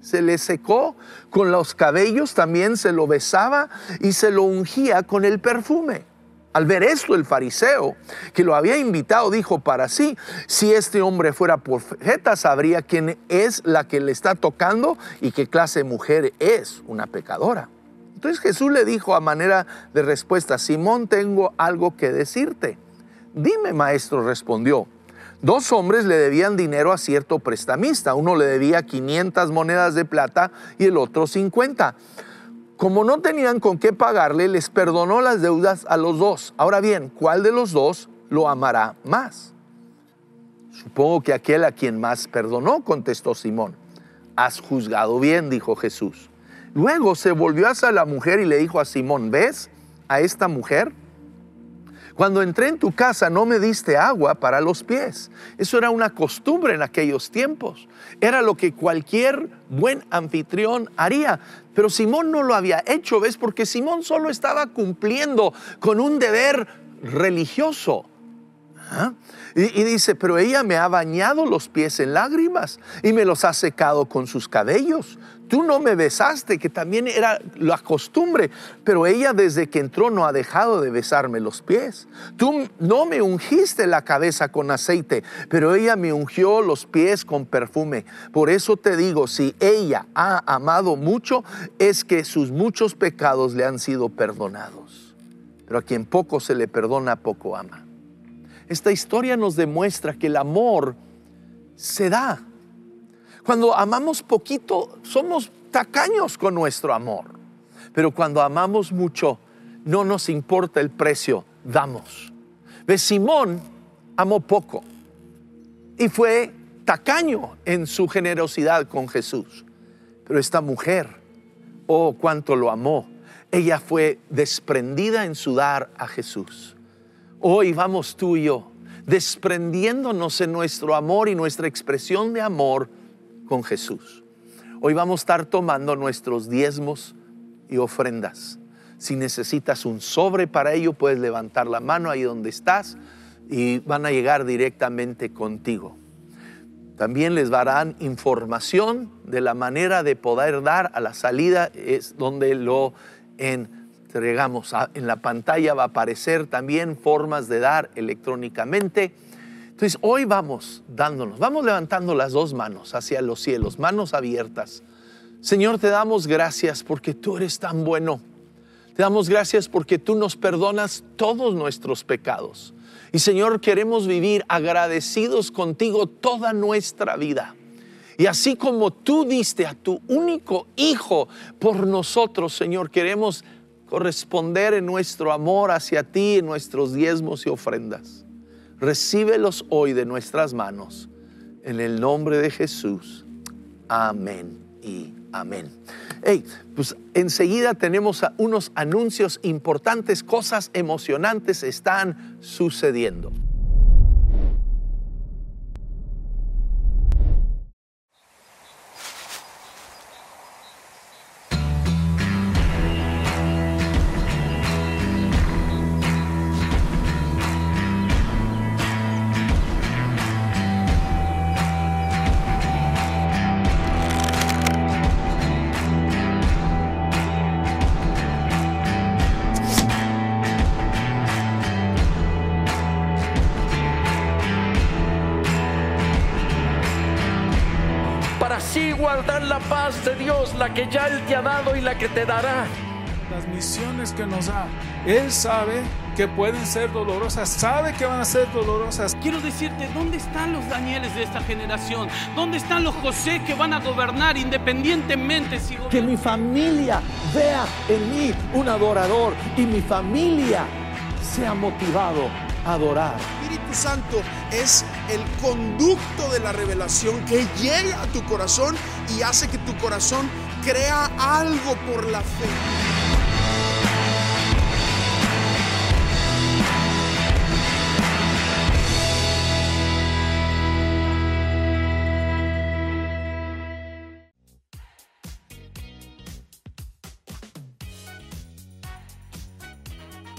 se le secó con los cabellos, también se lo besaba y se lo ungía con el perfume. Al ver esto, el fariseo que lo había invitado dijo para sí, si este hombre fuera profeta, sabría quién es la que le está tocando y qué clase de mujer es una pecadora. Entonces Jesús le dijo a manera de respuesta, Simón, tengo algo que decirte. Dime, maestro, respondió. Dos hombres le debían dinero a cierto prestamista. Uno le debía 500 monedas de plata y el otro 50. Como no tenían con qué pagarle, les perdonó las deudas a los dos. Ahora bien, ¿cuál de los dos lo amará más? Supongo que aquel a quien más perdonó, contestó Simón. Has juzgado bien, dijo Jesús. Luego se volvió hacia la mujer y le dijo a Simón, ¿ves a esta mujer? Cuando entré en tu casa no me diste agua para los pies. Eso era una costumbre en aquellos tiempos. Era lo que cualquier buen anfitrión haría. Pero Simón no lo había hecho, ¿ves? Porque Simón solo estaba cumpliendo con un deber religioso. ¿Ah? Y, y dice, pero ella me ha bañado los pies en lágrimas y me los ha secado con sus cabellos. Tú no me besaste, que también era la costumbre, pero ella desde que entró no ha dejado de besarme los pies. Tú no me ungiste la cabeza con aceite, pero ella me ungió los pies con perfume. Por eso te digo, si ella ha amado mucho, es que sus muchos pecados le han sido perdonados. Pero a quien poco se le perdona, poco ama. Esta historia nos demuestra que el amor se da. Cuando amamos poquito, somos tacaños con nuestro amor. Pero cuando amamos mucho, no nos importa el precio, damos. ¿Ves? Simón amó poco y fue tacaño en su generosidad con Jesús. Pero esta mujer, oh, cuánto lo amó. Ella fue desprendida en su dar a Jesús. Hoy vamos tú y yo, desprendiéndonos en nuestro amor y nuestra expresión de amor con Jesús. Hoy vamos a estar tomando nuestros diezmos y ofrendas. Si necesitas un sobre para ello, puedes levantar la mano ahí donde estás y van a llegar directamente contigo. También les darán información de la manera de poder dar a la salida, es donde lo entregamos. Ah, En la pantalla va a aparecer también formas de dar electrónicamente. Entonces hoy vamos dándonos, vamos levantando las dos manos hacia los cielos, manos abiertas. Señor, te damos gracias porque tú eres tan bueno. Te damos gracias porque tú nos perdonas todos nuestros pecados. Y Señor, queremos vivir agradecidos contigo toda nuestra vida. Y así como tú diste a tu único Hijo por nosotros, Señor, queremos corresponder en nuestro amor hacia ti, en nuestros diezmos y ofrendas. Recíbelos hoy de nuestras manos. En el nombre de Jesús. Amén y amén. Hey, pues enseguida tenemos unos anuncios importantes, cosas emocionantes están sucediendo. Que ya Él te ha dado y la que te dará. Las misiones que nos da, Él sabe que pueden ser dolorosas, sabe que van a ser dolorosas. Quiero decirte, ¿dónde están los Danieles de esta generación? ¿Dónde están los José que van a gobernar independientemente si Que mi familia vea en mí un adorador y mi familia sea motivado a adorar. Espíritu Santo es el conducto de la revelación que llega a tu corazón y hace que tu corazón crea algo por la fe.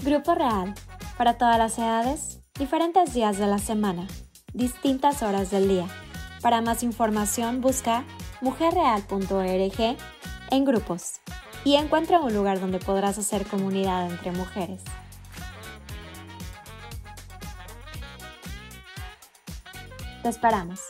Grupo Real. Para todas las edades, diferentes días de la semana, distintas horas del día. Para más información busca mujerreal.org en grupos y encuentra un lugar donde podrás hacer comunidad entre mujeres. Te esperamos.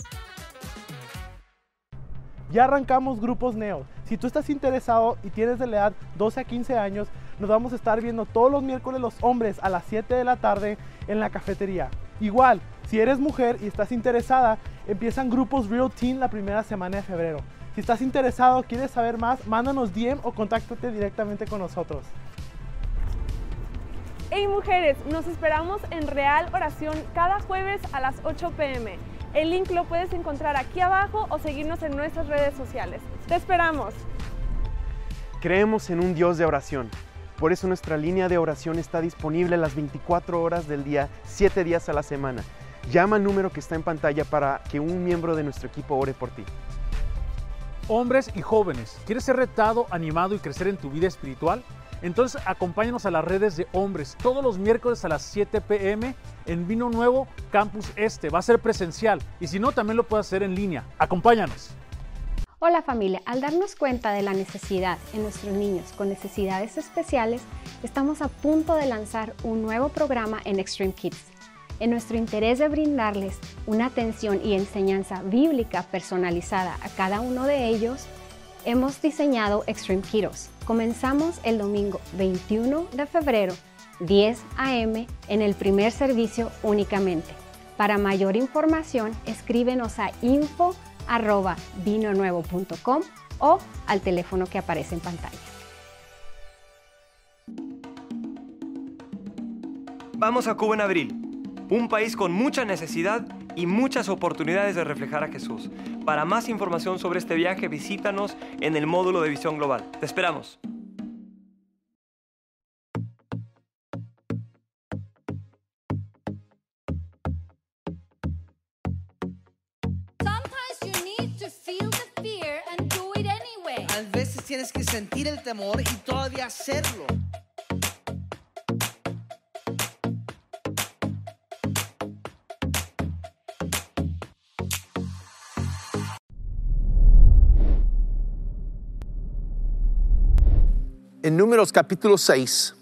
Ya arrancamos Grupos Neo. Si tú estás interesado y tienes de la edad 12 a 15 años, nos vamos a estar viendo todos los miércoles los hombres a las 7 de la tarde en la cafetería. Igual, si eres mujer y estás interesada, empiezan grupos Real Teen la primera semana de febrero. Si estás interesado, quieres saber más, mándanos DM o contáctate directamente con nosotros. Hey mujeres, nos esperamos en Real Oración cada jueves a las 8 pm. El link lo puedes encontrar aquí abajo o seguirnos en nuestras redes sociales. Te esperamos. Creemos en un Dios de oración. Por eso nuestra línea de oración está disponible las 24 horas del día, 7 días a la semana. Llama al número que está en pantalla para que un miembro de nuestro equipo ore por ti. Hombres y jóvenes, ¿quieres ser retado, animado y crecer en tu vida espiritual? Entonces acompáñanos a las redes de hombres todos los miércoles a las 7 pm en Vino Nuevo Campus Este. Va a ser presencial y si no, también lo puedes hacer en línea. Acompáñanos. Hola familia, al darnos cuenta de la necesidad en nuestros niños con necesidades especiales, estamos a punto de lanzar un nuevo programa en Extreme Kids. En nuestro interés de brindarles una atención y enseñanza bíblica personalizada a cada uno de ellos, hemos diseñado Extreme Kiddos. Comenzamos el domingo 21 de febrero, 10 a.m. en el primer servicio únicamente. Para mayor información, escríbenos a info arroba vinonuevo.com o al teléfono que aparece en pantalla. Vamos a Cuba en abril, un país con mucha necesidad y muchas oportunidades de reflejar a Jesús. Para más información sobre este viaje, visítanos en el módulo de Visión Global. Te esperamos. A veces tienes que sentir el temor y todavía hacerlo. En Números capítulo 6,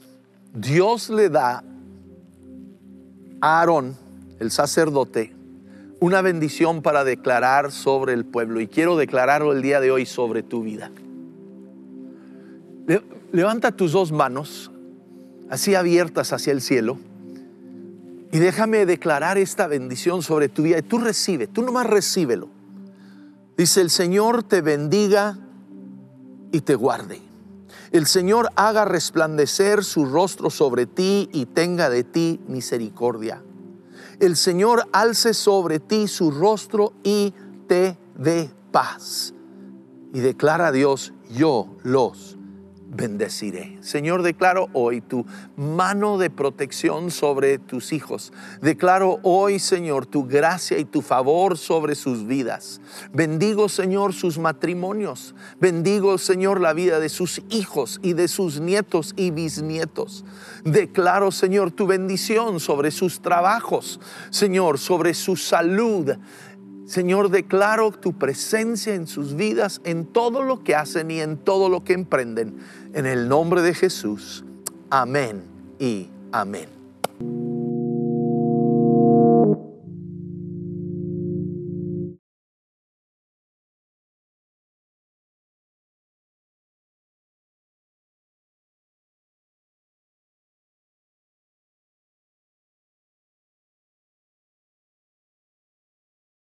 Dios le da a Aarón, el sacerdote, una bendición para declarar sobre el pueblo. Y quiero declararlo el día de hoy sobre tu vida. Le- levanta tus dos manos, así abiertas hacia el cielo. Y déjame declarar esta bendición sobre tu vida. Y tú recibe, tú nomás recíbelo. Dice, el Señor te bendiga y te guarde. El Señor haga resplandecer su rostro sobre ti y tenga de ti misericordia. El Señor alce sobre ti su rostro y te dé paz. Y declara a Dios, yo los bendeciré. Señor, declaro hoy tu mano de protección sobre tus hijos. Declaro hoy, Señor, tu gracia y tu favor sobre sus vidas. Bendigo, Señor, sus matrimonios. Bendigo, Señor, la vida de sus hijos y de sus nietos y bisnietos. Declaro, Señor, tu bendición sobre sus trabajos. Señor, sobre su salud. Señor, declaro tu presencia en sus vidas, en todo lo que hacen y en todo lo que emprenden. En el nombre de Jesús. Amén y amén.